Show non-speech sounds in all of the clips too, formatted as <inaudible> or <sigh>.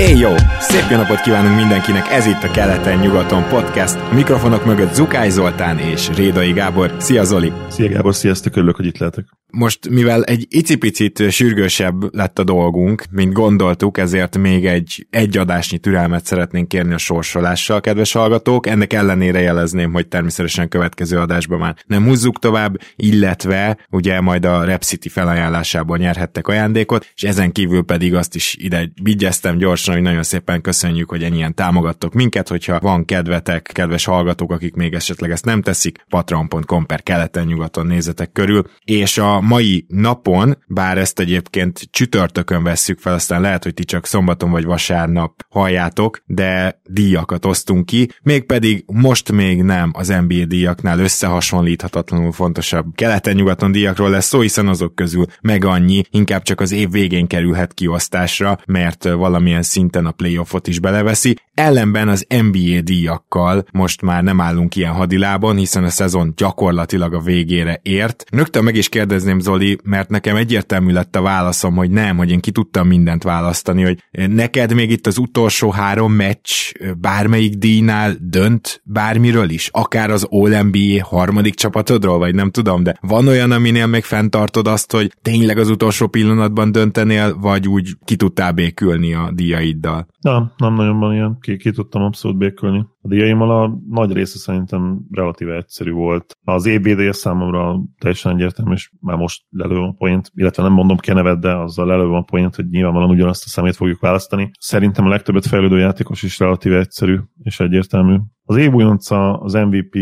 Éj jó! Szép jó napot kívánunk mindenkinek, ez itt a Keleten-nyugaton podcast. A mikrofonok mögött Zukály Zoltán és Rédai Gábor. Szia Zoli! Szia Gábor, sziasztok, örülök, hogy itt lehetek. Most, mivel egy icipicit sürgősebb lett a dolgunk, mint gondoltuk, ezért még egy egyadásnyi türelmet szeretnénk kérni a sorsolással, kedves hallgatók. Ennek ellenére jelezném, hogy természetesen következő adásban már nem húzzuk tovább, illetve ugye majd a Rep City felajánlásából nyerhettek ajándékot, és ezen kívül pedig azt is ide vigyeztem gyorsan, hogy nagyon szépen köszönjük, hogy ennyien támogattok minket, hogyha van kedvetek, kedves hallgatók, akik még esetleg ezt nem teszik, patreon.com per keleten-nyugaton nézetek körül, és a mai napon, bár ezt egyébként csütörtökön vesszük fel, aztán lehet, hogy ti csak szombaton vagy vasárnap halljátok, de díjakat osztunk ki, mégpedig most még nem az NBA díjaknál összehasonlíthatatlanul fontosabb keleten-nyugaton díjakról lesz szó, hiszen azok közül meg annyi, inkább csak az év végén kerülhet kiosztásra, mert valamilyen szinten a playoffot is beleveszi. Ellenben az NBA díjakkal most már nem állunk ilyen hadilában, hiszen a szezon gyakorlatilag a végére ért. Rögtön meg is kérdezni kérdezném, Zoli, mert nekem egyértelmű lett a válaszom, hogy nem, hogy én ki tudtam mindent választani, hogy neked még itt az utolsó három meccs bármelyik díjnál dönt bármiről is, akár az All-NBA harmadik csapatodról, vagy nem tudom, de van olyan, aminél még fenntartod azt, hogy tényleg az utolsó pillanatban döntenél, vagy úgy ki tudtál békülni a díjaiddal? Nem, nem nagyon van ilyen, ki, ki tudtam abszolút békülni. A díjaimmal a nagy része szerintem relatíve egyszerű volt. Az EBD számomra teljesen egyértelmű, és már most lelőm a point, illetve nem mondom ki a neved, de azzal lelőm a point, hogy nyilvánvalóan ugyanazt a szemét fogjuk választani. Szerintem a legtöbbet fejlődő játékos is relatíve egyszerű és egyértelmű. Az évújonca, az MVP,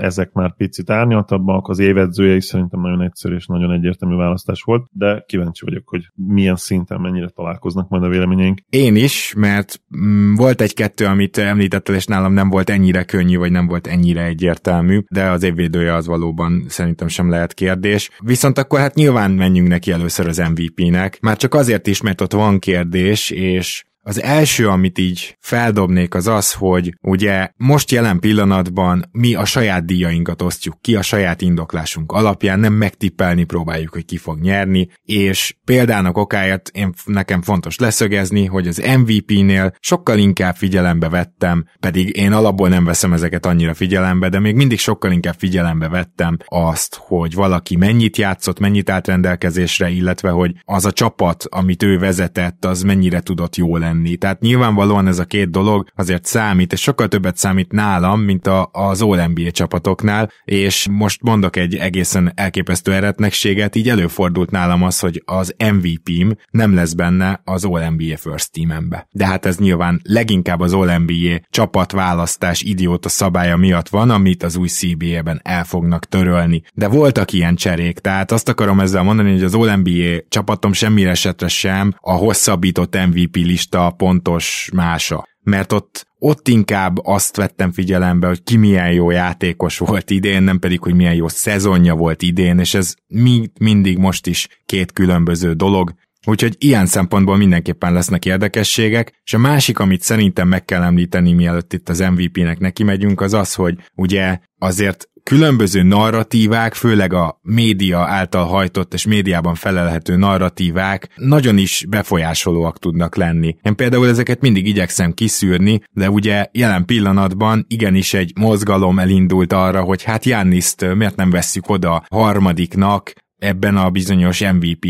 ezek már picit árnyaltabbak, az évedzője is szerintem nagyon egyszerű és nagyon egyértelmű választás volt, de kíváncsi vagyok, hogy milyen szinten mennyire találkoznak majd a véleményeink. Én is, mert mm, volt egy-kettő, amit említettel, és nálam nem volt ennyire könnyű, vagy nem volt ennyire egyértelmű, de az évvédője az valóban szerintem sem lehet kérdés. Viszont akkor hát nyilván menjünk neki először az MVP-nek, már csak azért is, mert ott van kérdés, és az első, amit így feldobnék, az az, hogy ugye most jelen pillanatban mi a saját díjainkat osztjuk ki, a saját indoklásunk alapján, nem megtippelni próbáljuk, hogy ki fog nyerni, és példának okáját én, nekem fontos leszögezni, hogy az MVP-nél sokkal inkább figyelembe vettem, pedig én alapból nem veszem ezeket annyira figyelembe, de még mindig sokkal inkább figyelembe vettem azt, hogy valaki mennyit játszott, mennyit állt rendelkezésre, illetve hogy az a csapat, amit ő vezetett, az mennyire tudott jól lenni. Tehát nyilvánvalóan ez a két dolog azért számít, és sokkal többet számít nálam, mint a, az All NBA csapatoknál, és most mondok egy egészen elképesztő eretnekséget, így előfordult nálam az, hogy az MVP-m nem lesz benne az All NBA First Team-embe. De hát ez nyilván leginkább az All NBA csapatválasztás idióta szabálya miatt van, amit az új CBA-ben el fognak törölni. De voltak ilyen cserék, tehát azt akarom ezzel mondani, hogy az All NBA csapatom semmire esetre sem a hosszabbított MVP lista a pontos mása. Mert ott, ott inkább azt vettem figyelembe, hogy ki milyen jó játékos volt idén, nem pedig, hogy milyen jó szezonja volt idén, és ez mi, mindig most is két különböző dolog. Úgyhogy ilyen szempontból mindenképpen lesznek érdekességek, és a másik, amit szerintem meg kell említeni, mielőtt itt az MVP-nek neki megyünk, az az, hogy ugye azért különböző narratívák, főleg a média által hajtott és médiában felelhető narratívák nagyon is befolyásolóak tudnak lenni. Én például ezeket mindig igyekszem kiszűrni, de ugye jelen pillanatban igenis egy mozgalom elindult arra, hogy hát Janniszt miért nem vesszük oda harmadiknak, ebben a bizonyos MVP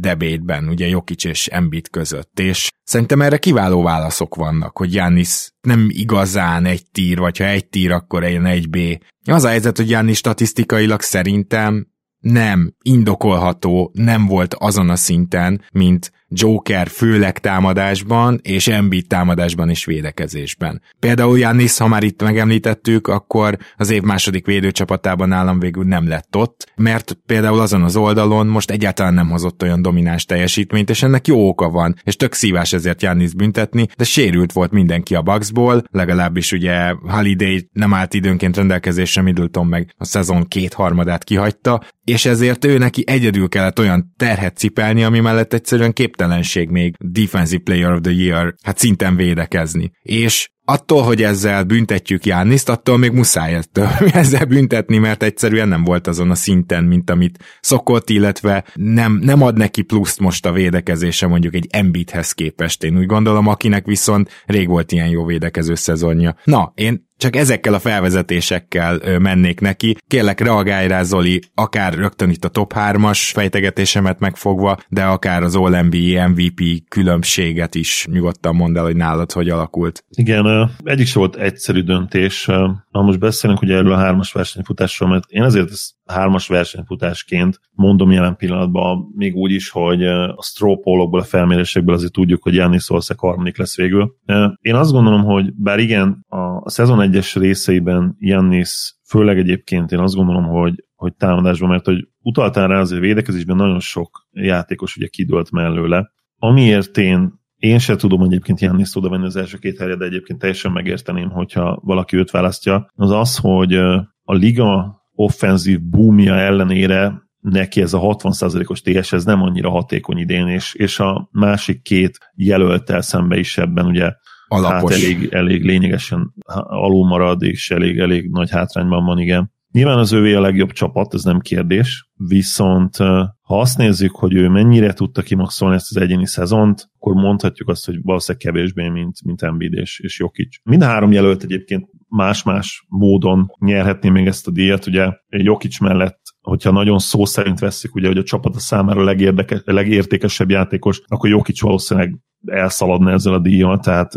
debétben, ugye Jokic és Embiid között, és szerintem erre kiváló válaszok vannak, hogy Jannis nem igazán egy tír, vagy ha egy tír, akkor egy egy B. Az a helyzet, hogy Jannis statisztikailag szerintem nem indokolható, nem volt azon a szinten, mint Joker főleg támadásban, és Embiid támadásban és védekezésben. Például Jannis, ha már itt megemlítettük, akkor az év második védőcsapatában nálam végül nem lett ott, mert például azon az oldalon most egyáltalán nem hozott olyan domináns teljesítményt, és ennek jó oka van, és tök szívás ezért Jannis büntetni, de sérült volt mindenki a Bucksból, legalábbis ugye Holiday nem állt időnként rendelkezésre, Middleton meg a szezon kétharmadát kihagyta, és ezért ő neki egyedül kellett olyan terhet cipelni, ami mellett egyszerűen képtelenség még Defensive Player of the Year, hát szinten védekezni. És attól, hogy ezzel büntetjük Jániszt, attól még muszáj ettől, <laughs> ezzel büntetni, mert egyszerűen nem volt azon a szinten, mint amit szokott, illetve nem, nem ad neki pluszt most a védekezése mondjuk egy Embiidhez képest. Én úgy gondolom, akinek viszont rég volt ilyen jó védekező szezonja. Na, én csak ezekkel a felvezetésekkel mennék neki. Kérlek, reagálj rá, Zoli, akár rögtön itt a top 3-as fejtegetésemet megfogva, de akár az All-NBA MVP különbséget is nyugodtan mondd el, hogy nálad hogy alakult. Igen, egyik se volt egyszerű döntés. Ha most beszélünk ugye erről a hármas versenyfutásról, mert én azért ezt hármas versenyfutásként mondom jelen pillanatban még úgy is, hogy a strópolokból, a felmérésekből azért tudjuk, hogy Jannis Szolszek harmadik lesz végül. Én azt gondolom, hogy bár igen, a szezon egyes részeiben Jannis főleg egyébként én azt gondolom, hogy, hogy támadásban, mert hogy utaltál rá azért védekezésben nagyon sok játékos ugye kidőlt mellőle, amiért én én se tudom egyébként Jannis oda venni az első két helyre, de egyébként teljesen megérteném, hogyha valaki őt választja. Az az, hogy a liga offenzív boomja ellenére neki ez a 60%-os TS ez nem annyira hatékony idén, és, és a másik két jelöltel szembe is ebben ugye Alapos. hát elég, elég lényegesen alul marad, és elég, elég nagy hátrányban van, igen. Nyilván az ővé a legjobb csapat, ez nem kérdés, viszont ha azt nézzük, hogy ő mennyire tudta kimaxolni ezt az egyéni szezont, akkor mondhatjuk azt, hogy valószínűleg kevésbé, mint, mint Embiid és, és Jokic. Mind a három jelölt egyébként más-más módon nyerhetné még ezt a díjat, ugye Jokic mellett hogyha nagyon szó szerint veszik, ugye, hogy a csapat a számára a legérdekes, legértékesebb játékos, akkor Jokic valószínűleg elszaladna ezzel a díjjal, tehát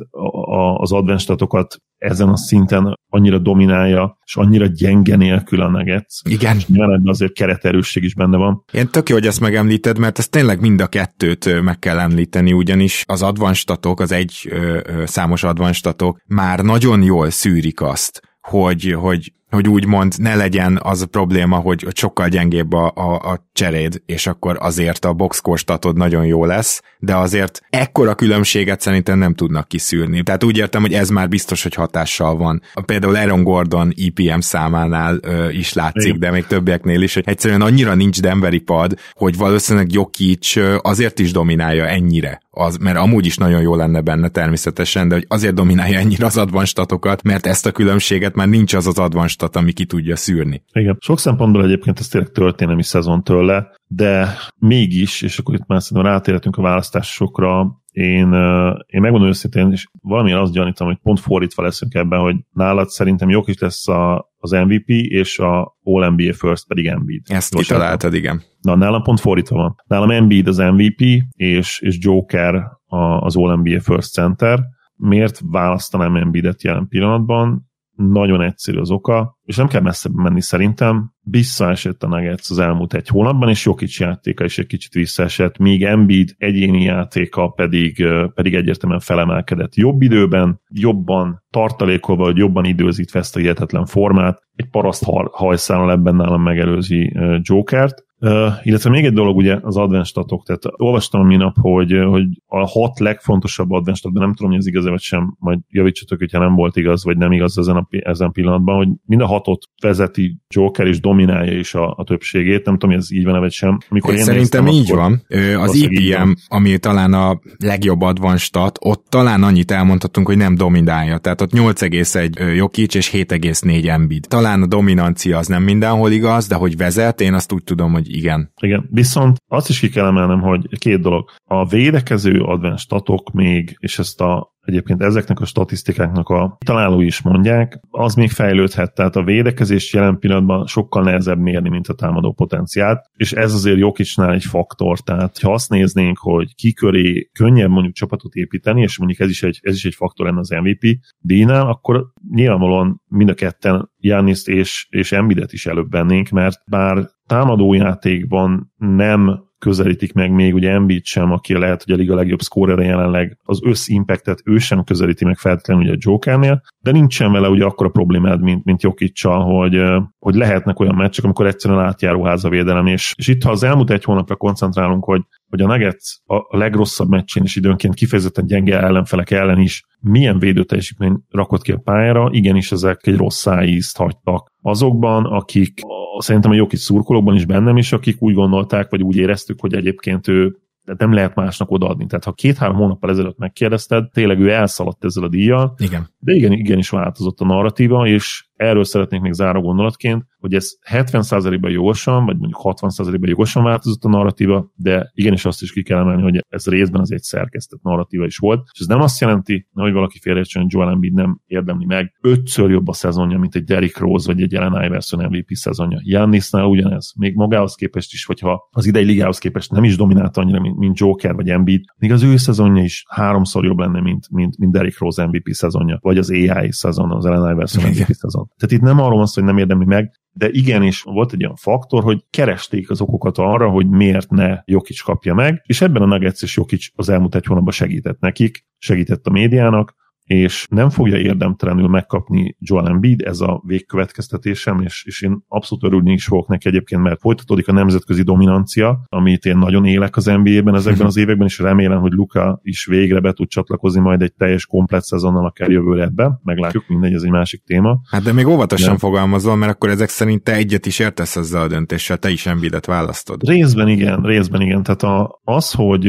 az adventstatokat ezen a szinten annyira dominálja, és annyira gyenge nélkül a Nuggets. Igen. És nyilván azért kereterősség is benne van. Én tök jó, hogy ezt megemlíted, mert ez tényleg mind a kettőt meg kell említeni, ugyanis az advanstatok, az egy ö, ö, számos advanstatok már nagyon jól szűrik azt, hogy, hogy hogy úgymond ne legyen az a probléma, hogy sokkal gyengébb a, a, a cseréd, és akkor azért a boxkorstatod nagyon jó lesz, de azért ekkora különbséget szerintem nem tudnak kiszűrni. Tehát úgy értem, hogy ez már biztos, hogy hatással van. Például Aaron Gordon IPM számánál ö, is látszik, de még többieknél is, hogy egyszerűen annyira nincs Denveri pad, hogy valószínűleg Jokic azért is dominálja ennyire az, mert amúgy is nagyon jó lenne benne természetesen, de hogy azért dominálja ennyire az advanstatokat, mert ezt a különbséget már nincs az az advanstat, ami ki tudja szűrni. Igen, sok szempontból egyébként ez tényleg történelmi szezon tőle, de mégis, és akkor itt már szerintem rátérhetünk a választásokra, én, én megmondom őszintén, és valamilyen azt gyanítom, hogy pont fordítva leszünk ebben, hogy nálad szerintem jók is lesz a, az MVP, és a All-NBA First pedig Embiid. Ezt kitaláltad, igen. Na, nálam pont fordítva van. Nálam Embiid az MVP, és, és Joker a, az All-NBA First Center. Miért választanám Embiidet jelen pillanatban? nagyon egyszerű az oka, és nem kell messzebb menni szerintem, visszaesett a Nuggets az elmúlt egy hónapban, és Jokic játéka is egy kicsit visszaesett, míg Embiid egyéni játéka pedig, pedig egyértelműen felemelkedett jobb időben, jobban tartalékolva, vagy jobban időzítve ezt a hihetetlen formát, egy paraszt hajszálon ebben nálam megelőzi Jokert, Uh, illetve még egy dolog ugye az adventstatok, tehát olvastam a minap, hogy, hogy a hat legfontosabb adventstatban, nem tudom, hogy ez igaz vagy sem, majd javítsatok, hogyha nem volt igaz, vagy nem igaz ezen a ezen pillanatban, hogy mind a hatot vezeti Joker és dominálja is a, a többségét, nem tudom, hogy ez így van vagy sem. Amikor én Szerintem néztem, így van. Az IPM, ami talán a legjobb advanstat, ott talán annyit elmondhatunk, hogy nem dominálja, tehát ott 8,1 Jokic és 7,4 Embiid. Talán a dominancia az nem mindenhol igaz, de hogy vezet, én azt úgy tudom, hogy hogy igen. Igen, viszont azt is ki kell emelnem, hogy két dolog. A védekező advanced statok még, és ezt a egyébként ezeknek a statisztikáknak a találói is mondják, az még fejlődhet, tehát a védekezés jelen pillanatban sokkal nehezebb mérni, mint a támadó potenciált, és ez azért Jokicsnál egy faktor, tehát ha azt néznénk, hogy ki köré könnyebb mondjuk csapatot építeni, és mondjuk ez is egy, ez is egy faktor lenne az MVP díjnál, akkor nyilvánvalóan mind a ketten Janiszt és, és Embidet is előbb vennénk, mert bár támadójátékban nem közelítik meg még ugye Embiid sem, aki lehet, hogy a liga legjobb szkórere jelenleg, az összimpactet ő sem közelíti meg feltétlenül ugye a Jokernél, de nincsen vele ugye akkora problémád, mint, mint Jokicsal, hogy, hogy lehetnek olyan meccsek, amikor egyszerűen átjáró házavédelem, és, és itt ha az elmúlt egy hónapra koncentrálunk, hogy hogy a Nuggets a legrosszabb meccsén is időnként kifejezetten gyenge ellenfelek ellen is milyen védőteljesítmény rakott ki a pályára, igenis ezek egy rossz szájízt hagytak azokban, akik szerintem a Jokic szurkolókban is bennem is, akik úgy gondolták, vagy úgy éreztük, hogy egyébként ő tehát nem lehet másnak odaadni. Tehát ha két-három hónappal ezelőtt megkérdezted, tényleg ő elszaladt ezzel a díjjal, Igen. de igen, igenis változott a narratíva, és erről szeretnék még záró gondolatként, hogy ez 70%-ban jogosan, vagy mondjuk 60%-ban jogosan változott a narratíva, de igenis azt is ki kell emelni, hogy ez részben az egy szerkesztett narratíva is volt. És ez nem azt jelenti, hogy valaki félreértsen, hogy Joel Embiid nem érdemli meg ötször jobb a szezonja, mint egy Derrick Rose vagy egy Ellen Iverson MVP szezonja. Jannisnál ugyanez. Még magához képest is, hogyha az idei ligához képest nem is dominált annyira, mint, mint Joker vagy Embiid, még az ő szezonja is háromszor jobb lenne, mint, mint, mint Derrick Rose MVP szezonja, vagy az AI szezon, az Ellen Iverson MVP szezon. Tehát itt nem arról van szó, hogy nem érdemli meg, de igenis volt egy olyan faktor, hogy keresték az okokat arra, hogy miért ne Jokic kapja meg, és ebben a Nuggets és Jokic az elmúlt egy hónapban segített nekik, segített a médiának, és nem fogja érdemtelenül megkapni Joel Embiid, ez a végkövetkeztetésem, és, és én abszolút örülni is fogok neki egyébként, mert folytatódik a nemzetközi dominancia, amit én nagyon élek az NBA-ben ezekben az években, és remélem, hogy Luka is végre be tud csatlakozni majd egy teljes komplet szezonnal akár jövőre ebbe, meglátjuk, mindegy, ez egy másik téma. Hát de még óvatosan de... fogalmazol, mert akkor ezek szerint te egyet is értesz ezzel a döntéssel, te is Embiidet választod. Részben igen, részben igen. Tehát a, az, hogy,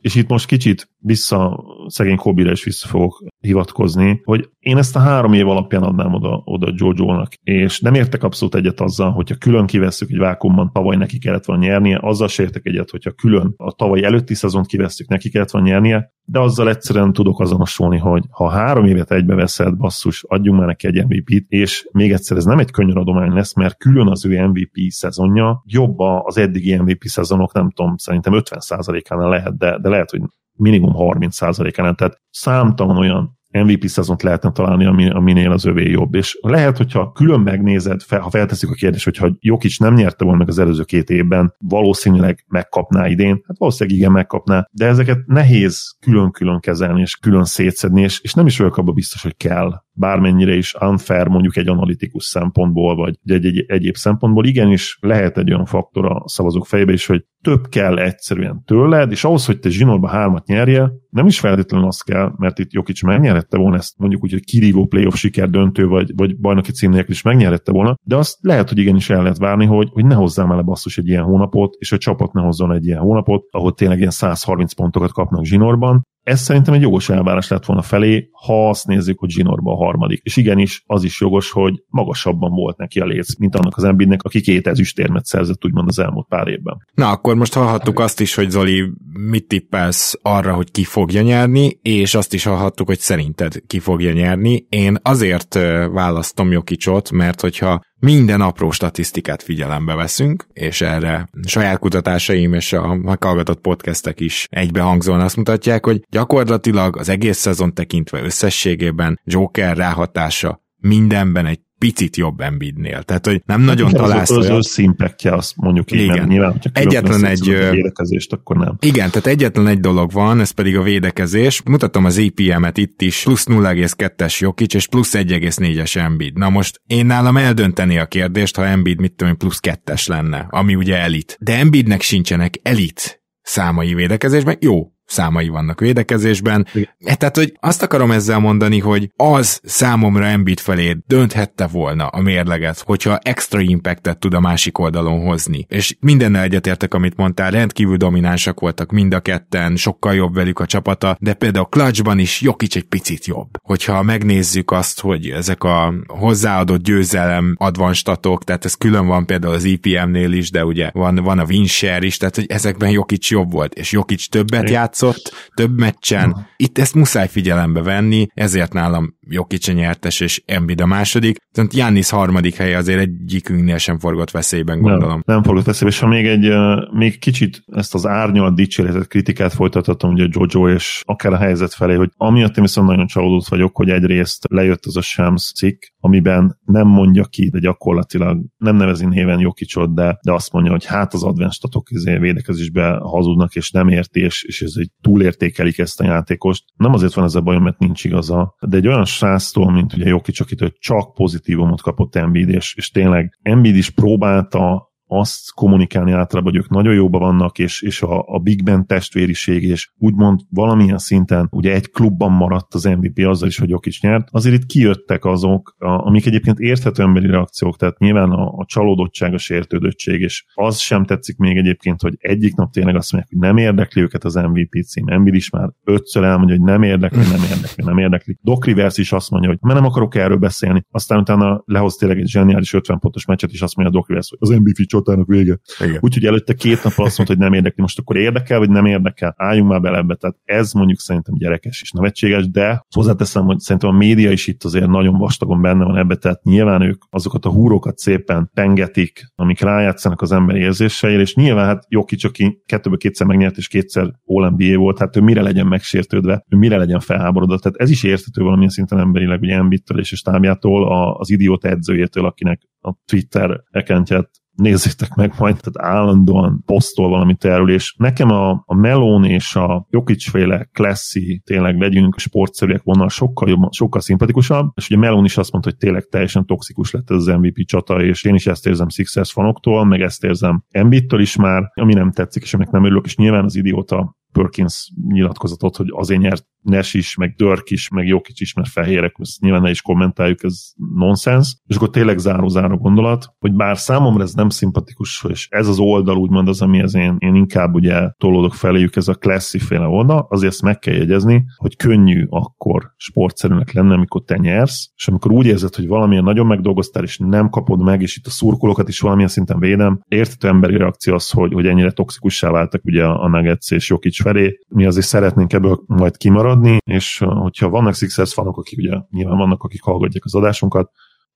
és itt most kicsit vissza szegény Kobira is vissza fogok hivatkozni, hogy én ezt a három év alapján adnám oda, oda Jojo-nak, és nem értek abszolút egyet azzal, hogyha külön kivesszük egy vákumban, tavaly neki kellett volna nyernie, azzal se értek egyet, hogyha külön a tavaly előtti szezont kivesszük, neki kellett volna nyernie, de azzal egyszerűen tudok azonosulni, hogy ha három évet egybe veszed, basszus, adjunk már neki egy MVP-t, és még egyszer ez nem egy könnyű adomány lesz, mert külön az ő MVP szezonja jobb az eddigi MVP szezonok, nem tudom, szerintem 50%-ánál lehet, de, de lehet, hogy minimum 30%-án, tehát számtalan olyan MVP szezont lehetne találni, ami, aminél az övé jobb. És lehet, hogyha külön megnézed, ha felteszik a kérdést, hogyha Jokic nem nyerte volna meg az előző két évben, valószínűleg megkapná idén, hát valószínűleg igen megkapná, de ezeket nehéz külön-külön kezelni, és külön szétszedni, és, és nem is vagyok abban biztos, hogy kell bármennyire is unfair mondjuk egy analitikus szempontból, vagy egy, egy egyéb szempontból, igenis lehet egy olyan faktor a szavazók fejébe is, hogy több kell egyszerűen tőled, és ahhoz, hogy te zsinórba hármat nyerje, nem is feltétlenül az kell, mert itt Jokic megnyerette volna ezt, mondjuk úgy, hogy kirívó playoff siker döntő, vagy, vagy bajnoki cím nélkül is megnyerette volna, de azt lehet, hogy igenis el lehet várni, hogy, hogy ne hozzám el basszus egy ilyen hónapot, és a csapat ne hozzon egy ilyen hónapot, ahol tényleg ilyen 130 pontokat kapnak zsinórban, ez szerintem egy jogos elvárás lett volna felé, ha azt nézzük, hogy Zsinorban a harmadik. És igenis, az is jogos, hogy magasabban volt neki a léc, mint annak az Embiidnek, aki két ezüstérmet szerzett úgymond az elmúlt pár évben. Na, akkor most hallhattuk azt is, hogy Zoli, mit tippelsz arra, hogy ki fogja nyerni, és azt is hallhattuk, hogy szerinted ki fogja nyerni. Én azért választom Jokicsot, mert hogyha minden apró statisztikát figyelembe veszünk, és erre saját kutatásaim és a meghallgatott podcastek is egybehangzóan azt mutatják, hogy gyakorlatilag az egész szezon tekintve összességében Joker ráhatása mindenben egy picit jobb Embiidnél. Tehát, hogy nem nagyon igen, találsz az, az összimpactja, azt mondjuk így, igen. nyilván, hogyha egyetlen egy védekezést, akkor nem. Igen, tehát egyetlen egy dolog van, ez pedig a védekezés. Mutatom az APM-et itt is, plusz 0,2-es Jokic és plusz 1,4-es Embiid. Na most én nálam eldönteni a kérdést, ha Embiid mit tudom, plusz 2-es lenne, ami ugye elit. De Embiidnek sincsenek elit számai védekezésben. Jó, számai vannak védekezésben. Igen. E, tehát, hogy azt akarom ezzel mondani, hogy az számomra Embiid felé dönthette volna a mérleget, hogyha extra impactet tud a másik oldalon hozni. És mindennel egyetértek, amit mondtál, rendkívül dominánsak voltak mind a ketten, sokkal jobb velük a csapata, de például a clutchban is Jokic egy picit jobb. Hogyha megnézzük azt, hogy ezek a hozzáadott győzelem advanstatok, tehát ez külön van például az EPM-nél is, de ugye van, van a win share is, tehát hogy ezekben Jokic jobb volt, és Jokic többet játszott, játszott több meccsen. Itt ezt muszáj figyelembe venni, ezért nálam Jokic a nyertes és Embiid a második. Tehát Jannis harmadik helye azért egyikünknél sem forgott veszélyben, gondolom. Nem, nem forgott veszélyben, és ha még egy, még kicsit ezt az árnyalt dicséretet, kritikát folytathatom ugye Jojo, és akár a helyzet felé, hogy amiatt én viszont nagyon csalódott vagyok, hogy egyrészt lejött az a Shams cikk, amiben nem mondja ki, de gyakorlatilag nem nevezi néven Jokicsot, de, de azt mondja, hogy hát az advenstatok izé védekezésbe hazudnak, és nem érti, és, és ez egy túlértékelik ezt a játékost. Nem azért van ez a bajom, mert nincs igaza, de egy olyan sráctól, mint ugye Jokic, akitől csak pozitívumot kapott Embiid, és, és tényleg Embiid is próbálta azt kommunikálni általában, hogy ők nagyon jóban vannak, és, és a, a Big Ben testvériség, és úgymond valamilyen szinten ugye egy klubban maradt az MVP azzal is, hogy is nyert, azért itt kijöttek azok, a, amik egyébként érthető emberi reakciók, tehát nyilván a, a csalódottság, a sértődöttség, és az sem tetszik még egyébként, hogy egyik nap tényleg azt mondják, hogy nem érdekli őket az MVP cím. Embiid is már ötször elmondja, hogy nem érdekli, nem érdekli, nem érdekli. Doc Rivers is azt mondja, hogy mert nem akarok erről beszélni. Aztán utána lehoz tényleg egy zseniális 50 pontos meccset, és azt mondja a Doc Rivers, hogy az MVP csatának vége. Úgyhogy előtte két nap azt mondta, hogy nem érdekli. Most akkor érdekel, vagy nem érdekel? Álljunk már bele ebbe. Tehát ez mondjuk szerintem gyerekes és nevetséges, de hozzáteszem, hogy szerintem a média is itt azért nagyon vastagon benne van ebbe, tehát nyilván ők azokat a húrokat szépen pengetik, amik rájátszanak az ember érzéseire, és nyilván hát jó aki kettőből kétszer megnyert, és kétszer All NBA volt, hát ő mire legyen megsértődve, ő mire legyen felháborodott. Tehát ez is érthető valamilyen szinten emberileg, ugye Embittől és a stábjától, az idióta edzőjétől, akinek a Twitter ekentjét nézzétek meg majd, tehát állandóan posztol valamit erről, és nekem a, a Melon és a Jokic féle klasszi, tényleg legyünk sportszerűek vonal sokkal jobb, sokkal szimpatikusabb, és ugye Melon is azt mondta, hogy tényleg teljesen toxikus lett ez az MVP csata, és én is ezt érzem Sixers fanoktól, meg ezt érzem Embittől is már, ami nem tetszik, és aminek nem örülök, és nyilván az idióta Perkins nyilatkozatot, hogy azért nyert Nes is, meg Dörk is, meg Jokic is, mert fehérek, ezt nyilván ne is kommentáljuk, ez nonsens. És akkor tényleg záró-záró gondolat, hogy bár számomra ez nem szimpatikus, és ez az oldal úgymond az, ami az én, én inkább ugye tolódok feléjük, ez a klasszi féle oldal, azért ezt meg kell jegyezni, hogy könnyű akkor sportszerűnek lenne, amikor te nyersz, és amikor úgy érzed, hogy valamilyen nagyon megdolgoztál, és nem kapod meg, és itt a szurkolókat is valamilyen szinten védem, értető emberi reakció az, hogy, hogy ennyire toxikussá váltak ugye a Nuggets és Jokic felé. Mi azért szeretnénk ebből majd kimaradni, és hogyha vannak Sixers fanok, akik ugye nyilván vannak, akik hallgatják az adásunkat,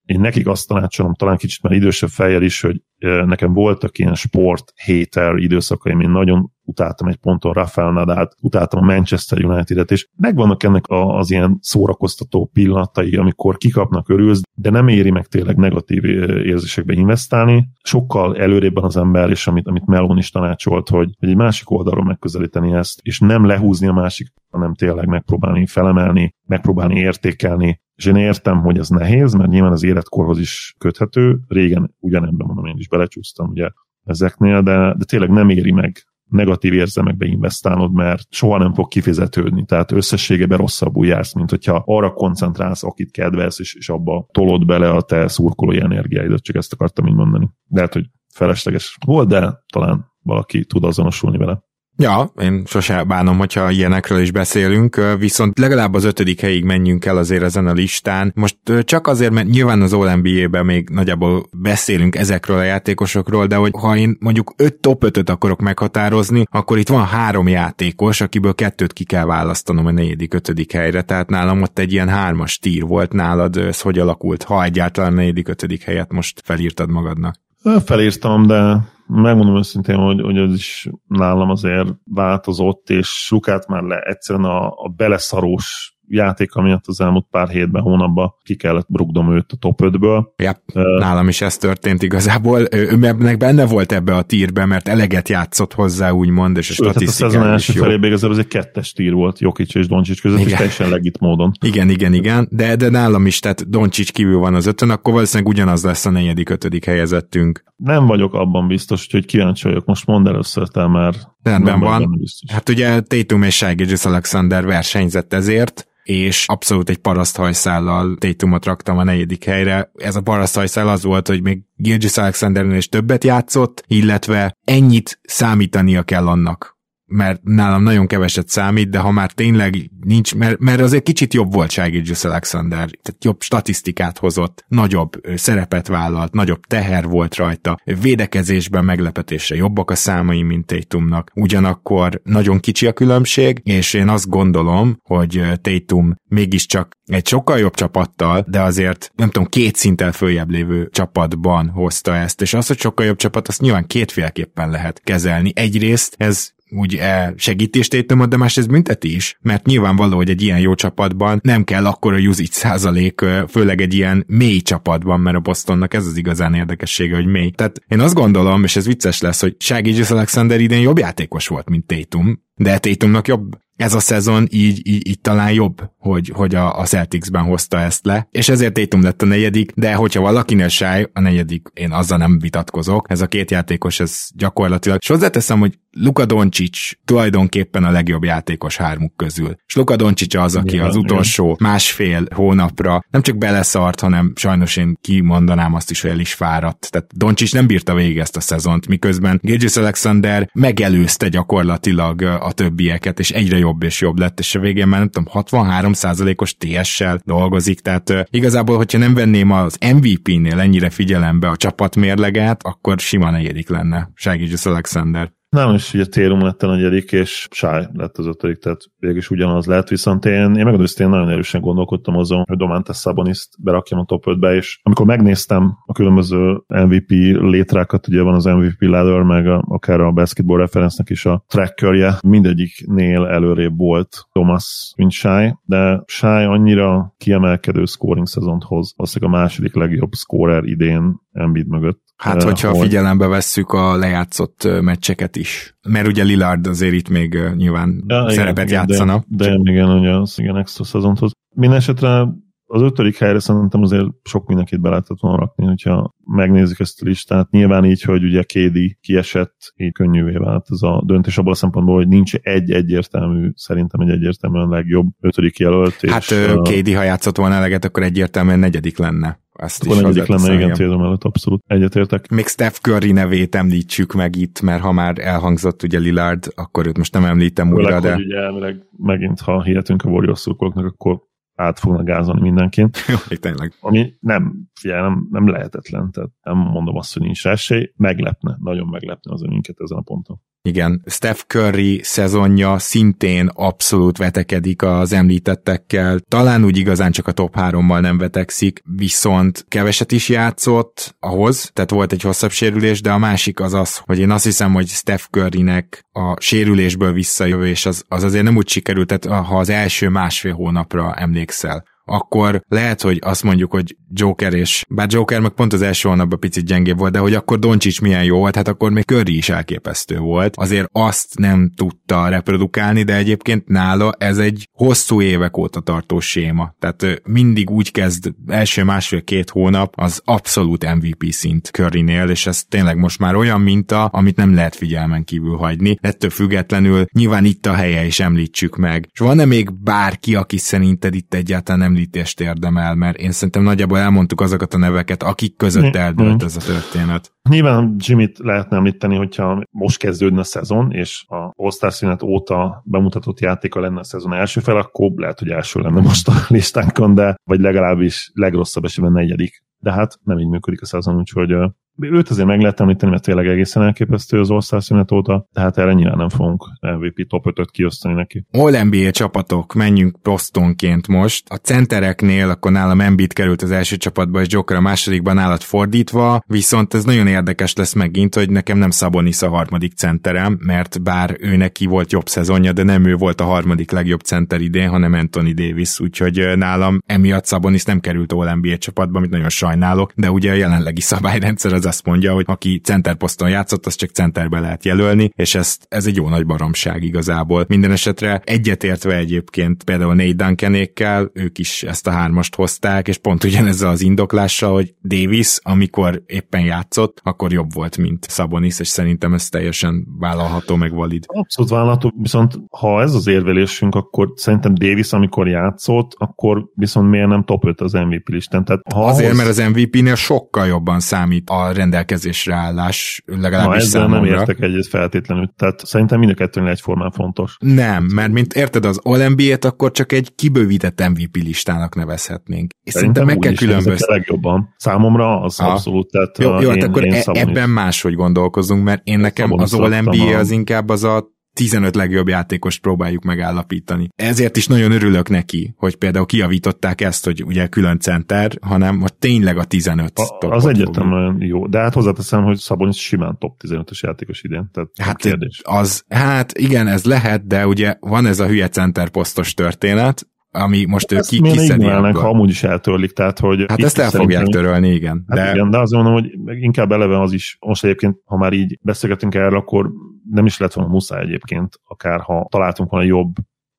én nekik azt tanácsolom, talán kicsit már idősebb fejjel is, hogy nekem voltak ilyen sport hater időszakaim, én nagyon utáltam egy ponton Rafael Nadát, utáltam a Manchester United-et, és megvannak ennek az ilyen szórakoztató pillanatai, amikor kikapnak, örülsz, de nem éri meg tényleg negatív érzésekbe investálni. Sokkal előrébben az ember, és amit, amit Melon is tanácsolt, hogy, hogy egy másik oldalról megközelíteni ezt, és nem lehúzni a másik, hanem tényleg megpróbálni felemelni, megpróbálni értékelni, és én értem, hogy ez nehéz, mert nyilván az életkorhoz is köthető. Régen ugyanebben mondom, én is belecsúsztam ugye ezeknél, de, de tényleg nem éri meg negatív érzelmekbe investálnod, mert soha nem fog kifizetődni. Tehát összességében rosszabbul jársz, mint hogyha arra koncentrálsz, akit kedvelsz, és, és abba tolod bele a te szurkolói energiáidat, csak ezt akartam így mondani. Lehet, hogy felesleges volt, de talán valaki tud azonosulni vele. Ja, én sose bánom, hogyha ilyenekről is beszélünk, viszont legalább az ötödik helyig menjünk el azért ezen a listán. Most csak azért, mert nyilván az All-NBA-ben még nagyjából beszélünk ezekről a játékosokról, de hogy ha én mondjuk öt top 5 akarok meghatározni, akkor itt van három játékos, akiből kettőt ki kell választanom a negyedik, ötödik helyre, tehát nálam ott egy ilyen hármas tír volt nálad, ez hogy alakult, ha egyáltalán negyedik, ötödik helyet most felírtad magadnak. Felírtam, de megmondom őszintén, hogy, hogy ez is nálam azért változott, és Lukát már le egyszerűen a, a beleszarós játék, miatt az elmúlt pár hétben, hónapban ki kellett rugdom őt a top 5-ből. Ja, uh, nálam is ez történt igazából. Ő meg benne volt ebbe a tírbe, mert eleget játszott hozzá, úgymond, és a statisztikák hát a is jó. felében igazából ez egy kettes tír volt Jokic és Doncsics között, igen. és teljesen legit módon. Igen, igen, igen, de, de nálam is, tehát Doncsics kívül van az ötön, akkor valószínűleg ugyanaz lesz a negyedik, ötödik helyezettünk. Nem vagyok abban biztos, hogy kíváncsi vagyok. Most mondd először te, mert Rendben van. Hát ugye Tatum és Shai Alexander versenyzett ezért, és abszolút egy paraszthajszállal Tatumot raktam a negyedik helyre. Ez a paraszthajszál az volt, hogy még Gilgis Alexandernél is többet játszott, illetve ennyit számítania kell annak, mert nálam nagyon keveset számít, de ha már tényleg nincs, mert, mert azért kicsit jobb volt Ságidjus Alexander, tehát jobb statisztikát hozott, nagyobb szerepet vállalt, nagyobb teher volt rajta, védekezésben meglepetésre jobbak a számai, mint Tatumnak, ugyanakkor nagyon kicsi a különbség, és én azt gondolom, hogy Tatum mégiscsak egy sokkal jobb csapattal, de azért nem tudom, két szinten följebb lévő csapatban hozta ezt, és az, hogy sokkal jobb csapat, azt nyilván kétféleképpen lehet kezelni. Egyrészt ez úgy e, segítést értem, de más ez bünteti is, mert nyilvánvaló, hogy egy ilyen jó csapatban nem kell akkor a usage százalék, főleg egy ilyen mély csapatban, mert a Bostonnak ez az igazán érdekessége, hogy mély. Tehát én azt gondolom, és ez vicces lesz, hogy Shaggy Alexander idén jobb játékos volt, mint Tatum, de Tatumnak jobb ez a szezon így, így, így talán jobb, hogy, hogy a, a Celticsben hozta ezt le, és ezért Tatum lett a negyedik, de hogyha valakinél sáj, a negyedik, én azzal nem vitatkozok, ez a két játékos, ez gyakorlatilag, és hozzáteszem, hogy Luka Doncic tulajdonképpen a legjobb játékos hármuk közül. És Luka Doncic az, aki az utolsó másfél hónapra nem csak beleszart, hanem sajnos én kimondanám azt is, hogy el is fáradt. Tehát Doncic nem bírta végig ezt a szezont, miközben Gilgis Alexander megelőzte gyakorlatilag a többieket, és egyre jobb és jobb lett, és a végén már nem tudom, 63%-os TS-sel dolgozik, tehát igazából, hogyha nem venném az MVP-nél ennyire figyelembe a csapatmérleget, akkor sima negyedik lenne Gilgis Alexander. Nem, és ugye Térum lett a negyedik, és Sáj lett az ötödik, tehát végül is ugyanaz lett, viszont én, én megmondom, én nagyon erősen gondolkodtam azon, hogy Domantas Saboniszt berakjam a top 5-be, és amikor megnéztem a különböző MVP létrákat, ugye van az MVP ladder, meg a, akár a basketball reference is a trackerje, mindegyiknél előrébb volt Thomas, mint Sáj, de Sáj annyira kiemelkedő scoring szezont hoz, valószínűleg a második legjobb scorer idén Embiid mögött. Hát, hogyha ahol... figyelembe vesszük a lejátszott meccseket is. Mert ugye Lillard azért itt még nyilván ja, szerepet igen, játszana. De, de igen, ugye az igen extra szezonthoz. Mindenesetre az ötödik helyre szerintem azért sok mindenkit be lehetett volna rakni, hogyha megnézzük ezt a listát. Nyilván így, hogy ugye Kédi kiesett, így könnyűvé vált ez a döntés abban a szempontból, hogy nincs egy egyértelmű, szerintem egy egyértelműen legjobb ötödik jelölt. Hát és, Kédi, ha játszott volna eleget, akkor egyértelműen negyedik lenne. Azt akkor is negyedik lenne, igen, célom előtt abszolút egyetértek. Még Steph Curry nevét említsük meg itt, mert ha már elhangzott ugye Lillard, akkor őt most nem említem újra, de... Ugye elvileg megint, ha hihetünk a Warriors akkor át fognak gázolni mindenként. <laughs> Jó, tényleg. Ami nem, figyelj, nem, nem lehetetlen, tehát nem mondom azt, hogy nincs esély, meglepne, nagyon meglepne az minket ezen a ponton. Igen, Steph Curry szezonja szintén abszolút vetekedik az említettekkel. Talán úgy igazán csak a top 3-mal nem vetekszik, viszont keveset is játszott ahhoz, tehát volt egy hosszabb sérülés, de a másik az az, hogy én azt hiszem, hogy Steph Currynek a sérülésből visszajövés az, az azért nem úgy sikerült, tehát ha az első másfél hónapra emlékszel, akkor lehet, hogy azt mondjuk, hogy Joker és, bár Joker meg pont az első hónapban picit gyengébb volt, de hogy akkor Doncsics milyen jó volt, hát akkor még Curry is elképesztő volt. Azért azt nem tudta reprodukálni, de egyébként nála ez egy hosszú évek óta tartó séma. Tehát mindig úgy kezd első másfél-két hónap az abszolút MVP szint Currynél, és ez tényleg most már olyan minta, amit nem lehet figyelmen kívül hagyni. Ettől függetlenül nyilván itt a helye is említsük meg. És van-e még bárki, aki szerinted itt egyáltalán említést érdemel, mert én szerintem nagyjából elmondtuk azokat a neveket, akik között eldőlt ez a történet. Nyilván Jimmy-t lehetne említeni, hogyha most kezdődne a szezon, és a All-Star szünet óta bemutatott játéka lenne a szezon első fel, akkor lehet, hogy első lenne most a listánkon, de vagy legalábbis legrosszabb esetben negyedik. De hát nem így működik a szezon, úgyhogy Őt azért meg lehet említeni, mert tényleg egészen elképesztő az ország szünet óta, tehát erre nyilván nem fogunk MVP top 5-öt kiosztani neki. All NBA csapatok, menjünk posztonként most. A centereknél akkor nálam Embiid került az első csapatba, és Joker a másodikban állat fordítva, viszont ez nagyon érdekes lesz megint, hogy nekem nem Szabonis a harmadik centerem, mert bár ő neki volt jobb szezonja, de nem ő volt a harmadik legjobb center idén, hanem Anthony Davis, úgyhogy nálam emiatt Szabonis nem került All NBA csapatba, amit nagyon sajnálok, de ugye a jelenlegi <laughs> szabályrendszer az azt mondja, hogy aki centerposzton játszott, az csak centerbe lehet jelölni, és ezt, ez egy jó nagy baromság igazából. Minden esetre egyetértve egyébként például négy Duncanékkel, ők is ezt a hármast hozták, és pont ugyanezzel az indoklással, hogy Davis, amikor éppen játszott, akkor jobb volt, mint Sabonis, és szerintem ez teljesen vállalható, meg valid. Abszolút vállalható, viszont ha ez az érvelésünk, akkor szerintem Davis, amikor játszott, akkor viszont miért nem top 5 az MVP listán? Tehát, ha Azért, ahhoz... mert az MVP-nél sokkal jobban számít a rendelkezésre állás, legalábbis Na, ezzel számomra. nem értek egyet feltétlenül, tehát szerintem mind a kettőnél egyformán fontos. Nem, mert mint érted az all t akkor csak egy kibővített MVP listának nevezhetnénk. És szerintem meg kell különböztetni. legjobban. Számomra az ha. abszolút, tehát jó, jó, én, hát akkor én e- ebben máshogy gondolkozunk, mert én nekem az all az inkább az a 15 legjobb játékost próbáljuk megállapítani. Ezért is nagyon örülök neki, hogy például kiavították ezt, hogy ugye külön center, hanem hogy tényleg a 15 a, Az egyértelműen jó, de hát hozzáteszem, hogy Szabonis simán top 15-ös játékos idén, tehát hát, kérdés. Az, hát igen, ez lehet, de ugye van ez a hülye center posztos történet, ami most ezt ki, kiszedi ha amúgy is eltörlik, tehát hogy... Hát ezt el fogják törölni, igen. Hát de... igen, de azt mondom, hogy inkább eleve az is, most egyébként, ha már így beszélgetünk erről, akkor nem is lett volna muszáj egyébként, akár ha találtunk volna jobb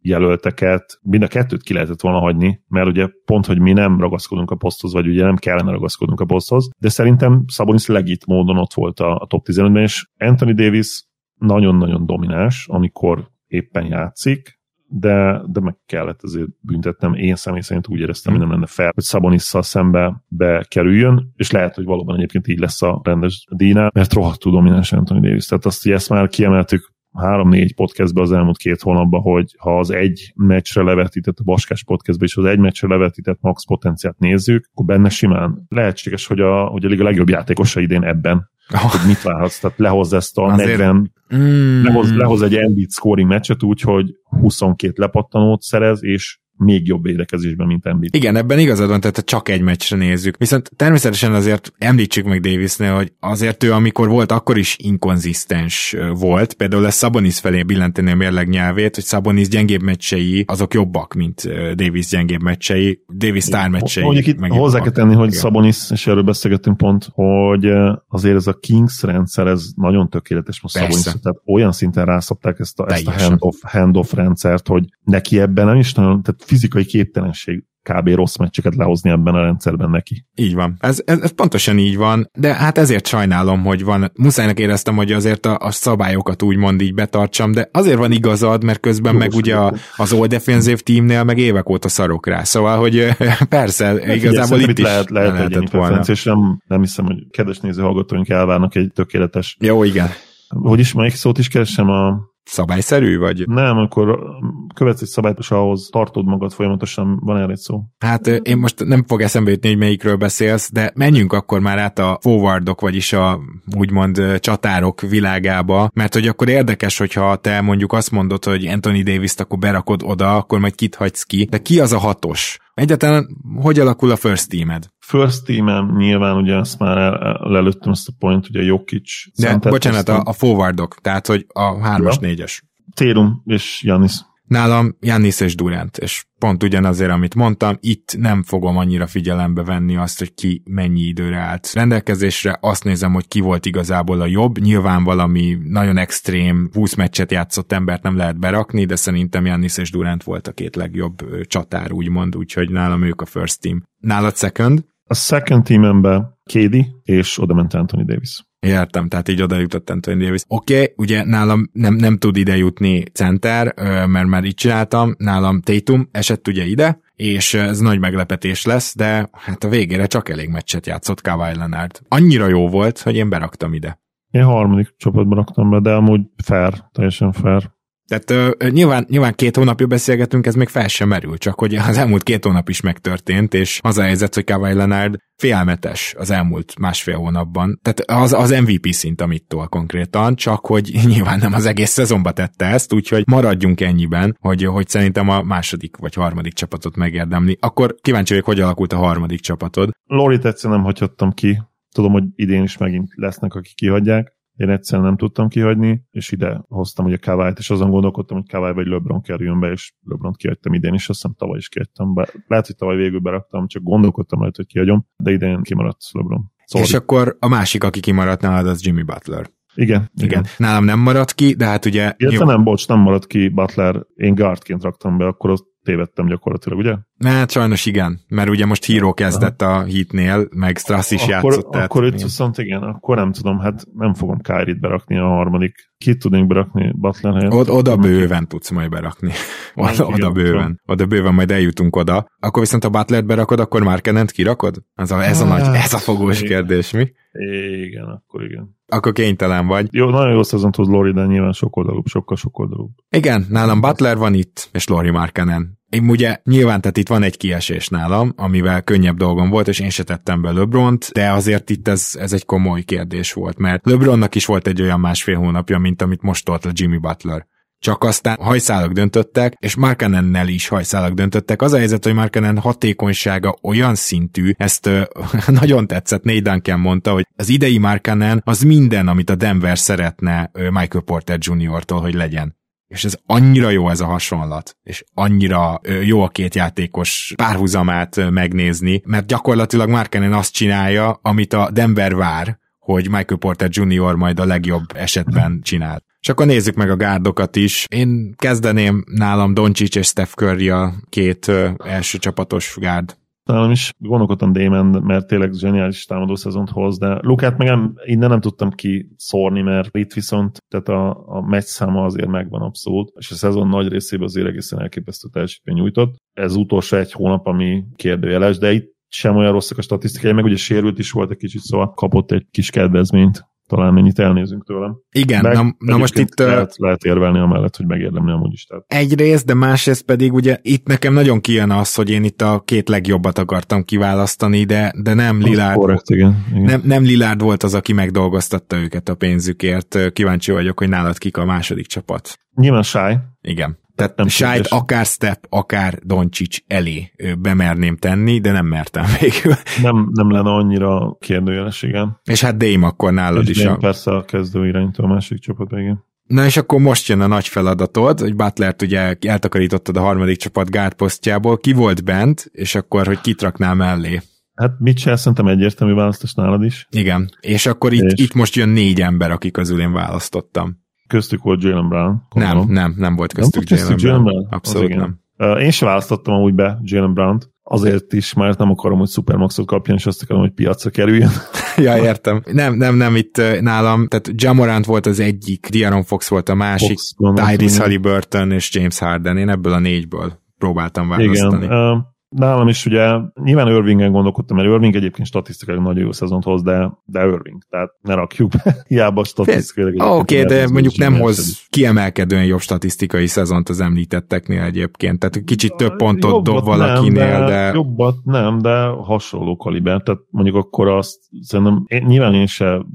jelölteket, mind a kettőt ki lehetett volna hagyni, mert ugye pont, hogy mi nem ragaszkodunk a poszthoz, vagy ugye nem kellene ragaszkodnunk a poszthoz, de szerintem Sabonis legit módon ott volt a, a top 15-ben, és Anthony Davis nagyon-nagyon domináns, amikor éppen játszik, de, de meg kellett azért büntetnem. Én személy szerint úgy éreztem, hogy nem lenne fel, hogy Szabonisszal szembe bekerüljön, és lehet, hogy valóban egyébként így lesz a rendes díjnál, mert rohadtul domináns Anthony Davis. Tehát azt, hogy ezt már kiemeltük három-négy podcastbe az elmúlt két hónapban, hogy ha az egy meccsre levetített, a Baskás podcastbe is az egy meccsre levetített max potenciát nézzük, akkor benne simán lehetséges, hogy a, hogy a liga legjobb játékosa idén ebben oh. hogy mit várhatsz, tehát lehoz ezt a Azért... 40, mm. lehoz, lehoz egy Embiid scoring meccset úgy, hogy 22 lepattanót szerez, és még jobb védekezésben, mint Embiid. Igen, ebben igazad van, tehát csak egy meccsre nézzük. Viszont természetesen azért említsük meg Davisnél, hogy azért ő, amikor volt, akkor is inkonzisztens volt. Például lesz Sabonis felé billenteni a mérleg nyelvét, hogy Sabonis gyengébb meccsei azok jobbak, mint Davis gyengébb meccsei. Davis sztár meccsei. Mondjuk itt hozzá kell tenni, hogy Sabonis, és erről beszélgettünk pont, hogy azért ez a Kings rendszer, ez nagyon tökéletes most Sabonis, tehát olyan szinten rászapták ezt a, ezt a hand-off, hand-off rendszert, hogy neki ebben nem is nagyon, tehát fizikai képtelenség kb. rossz meccseket lehozni ebben a rendszerben neki. Így van. Ez, ez, ez pontosan így van, de hát ezért sajnálom, hogy van. Muszájnak éreztem, hogy azért a, a szabályokat úgymond így betartsam, de azért van igazad, mert közben Jó, meg ugye a, az All Defensive teamnél meg évek óta szarok rá. Szóval, hogy <laughs> persze, hát, igazából itt is lehet, lehet lehetett volna. És nem, nem hiszem, hogy kedves néző hallgatóink elvárnak egy tökéletes. Jó, igen. Hogy is, melyik szót is keresem a Szabályszerű, vagy? Nem, akkor követsz egy szabályt, és ahhoz tartod magad folyamatosan, van erre egy szó. Hát én most nem fog eszembe jutni, hogy melyikről beszélsz, de menjünk akkor már át a forwardok, vagyis a úgymond csatárok világába, mert hogy akkor érdekes, hogyha te mondjuk azt mondod, hogy Anthony Davis-t akkor berakod oda, akkor majd kit hagysz ki, de ki az a hatos? Egyáltalán hogy alakul a first teamed? First teamem nyilván ugye ezt már el, lelőttem ezt a point, ugye Jokic. De bocsánat, a, a forwardok, tehát hogy a 3-as, 4-es. Térum és Janis. Nálam Jannis és Durant, és pont ugyanazért, amit mondtam, itt nem fogom annyira figyelembe venni azt, hogy ki mennyi időre állt rendelkezésre, azt nézem, hogy ki volt igazából a jobb, nyilván valami nagyon extrém 20 meccset játszott embert nem lehet berakni, de szerintem Jannis és Durant volt a két legjobb csatár, úgymond, úgyhogy nálam ők a first team. Nálad second? A second teamemben Kédi, és oda ment Anthony Davis. Értem, tehát így oda jutott Anthony Davis. Oké, okay, ugye nálam nem, nem tud ide jutni center, mert már így csináltam, nálam Tatum esett ugye ide, és ez nagy meglepetés lesz, de hát a végére csak elég meccset játszott Kawhi Leonard. Annyira jó volt, hogy én beraktam ide. Én harmadik csapatban raktam be, de amúgy fair, teljesen fair. Tehát uh, nyilván, nyilván két hónapja beszélgetünk, ez még fel sem merül, csak hogy az elmúlt két hónap is megtörtént, és az a helyzet, hogy Kawhi Leonard félmetes az elmúlt másfél hónapban. Tehát az, az MVP szint, amit tol konkrétan, csak hogy <laughs> nyilván nem az egész szezonba tette ezt, úgyhogy maradjunk ennyiben, hogy, hogy szerintem a második vagy harmadik csapatot megérdemli. Akkor kíváncsi vagyok, hogy alakult a harmadik csapatod. Lorit egyszerűen nem hagyhattam ki. Tudom, hogy idén is megint lesznek, akik kihagyják én egyszerűen nem tudtam kihagyni, és ide hoztam ugye Kawait, és azon gondolkodtam, hogy Kawai vagy LeBron kerüljön be, és LeBron kihagytam idén is, azt hiszem tavaly is kihagytam be. Lehet, hogy tavaly végül beraktam, csak gondolkodtam lehet, hogy kihagyom, de idén kimaradt LeBron. Szóval és akkor a másik, aki kimaradt nálad, az Jimmy Butler. Igen, igen. igen. Nálam nem maradt ki, de hát ugye... Illetve nem, bocs, nem maradt ki Butler, én guardként raktam be, akkor ott tévedtem gyakorlatilag, ugye? Hát sajnos igen, mert ugye most Híró kezdett a hitnél, meg Strass is akkor, játszott. Tehát, akkor itt viszont igen, akkor nem tudom, hát nem fogom Kyrie-t berakni a harmadik. Kit tudnénk berakni Butler helyett? Od, oda bőven tudsz majd berakni. <laughs> Oda, oda bőven. Oda bőven majd eljutunk oda. Akkor viszont a Butler berakod, akkor már Kenent kirakod? Ez a, ez a, nagy, ez a fogós igen. kérdés, mi? Igen, akkor igen. Akkor kénytelen vagy. Jó, nagyon jó szezon tud Lori, de nyilván sokoldalúbb, sokkal sokoldalúbb. Igen, nálam Butler van itt, és Lori Markenen. Én ugye nyilván, tehát itt van egy kiesés nálam, amivel könnyebb dolgom volt, és én se tettem be LeBront, de azért itt ez, ez egy komoly kérdés volt, mert LeBronnak is volt egy olyan másfél hónapja, mint amit most tolt a Jimmy Butler csak aztán hajszálak döntöttek, és Markanennel is hajszálak döntöttek. Az a helyzet, hogy Markanen hatékonysága olyan szintű, ezt ö, <laughs> nagyon tetszett, Nate Duncan mondta, hogy az idei Markanen az minden, amit a Denver szeretne Michael Porter Jr.-tól, hogy legyen és ez annyira jó ez a hasonlat, és annyira jó a két játékos párhuzamát megnézni, mert gyakorlatilag Markenen azt csinálja, amit a Denver vár, hogy Michael Porter Jr. majd a legjobb esetben csinál. És akkor nézzük meg a gárdokat is. Én kezdeném nálam Doncsics és Steph Curry a két első csapatos gárd. Nálam is gondolkodtam Damon, mert tényleg zseniális támadó szezont hoz, de Lukát meg nem, innen nem tudtam ki szórni, mert itt viszont tehát a, a meccs száma azért megvan abszolút, és a szezon nagy részében azért egészen elképesztő teljesítmény nyújtott. Ez utolsó egy hónap, ami kérdőjeles, de itt sem olyan rosszak a statisztikai, meg ugye sérült is volt egy kicsit, szóval kapott egy kis kedvezményt talán mennyit elnézünk tőlem. Igen, Meg na, na most itt... Lehet, lehet érvelni amellett, hogy megérdemli amúgy is. Tehát. Egyrészt, de másrészt pedig ugye itt nekem nagyon kijön az, hogy én itt a két legjobbat akartam kiválasztani, de, de nem Lilárd. Korrekt, igen, igen. Nem, nem Lilárd volt az, aki megdolgoztatta őket a pénzükért. Kíváncsi vagyok, hogy nálad kik a második csapat. Nyilván Sáj. Igen. Tehát nem Sájt akár Step, akár Doncsics elé bemerném tenni, de nem mertem <laughs> végül. Nem, nem lenne annyira kérdőjeles, igen. És hát Dame akkor nálad és is. Dame a... persze a kezdő irányító a másik csapat, igen. Na és akkor most jön a nagy feladatod, hogy Butlert ugye eltakarítottad a harmadik csapat gátposztjából, ki volt bent, és akkor, hogy kit raknál mellé. Hát mit csinál, szerintem egyértelmű választás nálad is. Igen, és akkor itt, és... itt most jön négy ember, akik közül én választottam köztük volt Jalen Brown. Gondolom. Nem, nem, nem volt köztük, nem Jalen, Brown. Brown. Abszolút nem. Én sem választottam amúgy be Jalen Brown-t, azért is, mert nem akarom, hogy Supermaxot kapjon, és azt akarom, hogy piacra kerüljön. <laughs> ja, értem. Nem, nem, nem, itt nálam, tehát Jamorant volt az egyik, Diaron Fox volt a másik, Fox, Tyrese Halliburton és James Harden. Én ebből a négyből próbáltam választani. Igen, nálam is ugye nyilván Irvingen gondolkodtam, mert Irving egyébként statisztikai nagyon jó szezont hoz, de, de Irving, tehát ne rakjuk be, <laughs> hiába statisztikai. Oké, okay, de mondjuk nem hoz kiemelkedően jobb statisztikai szezont az említetteknél egyébként, tehát kicsit több pontot jobbat dob valakinél, nem, de, de... Jobbat nem, de hasonló kaliber, tehát mondjuk akkor azt szerintem, én, nyilván én se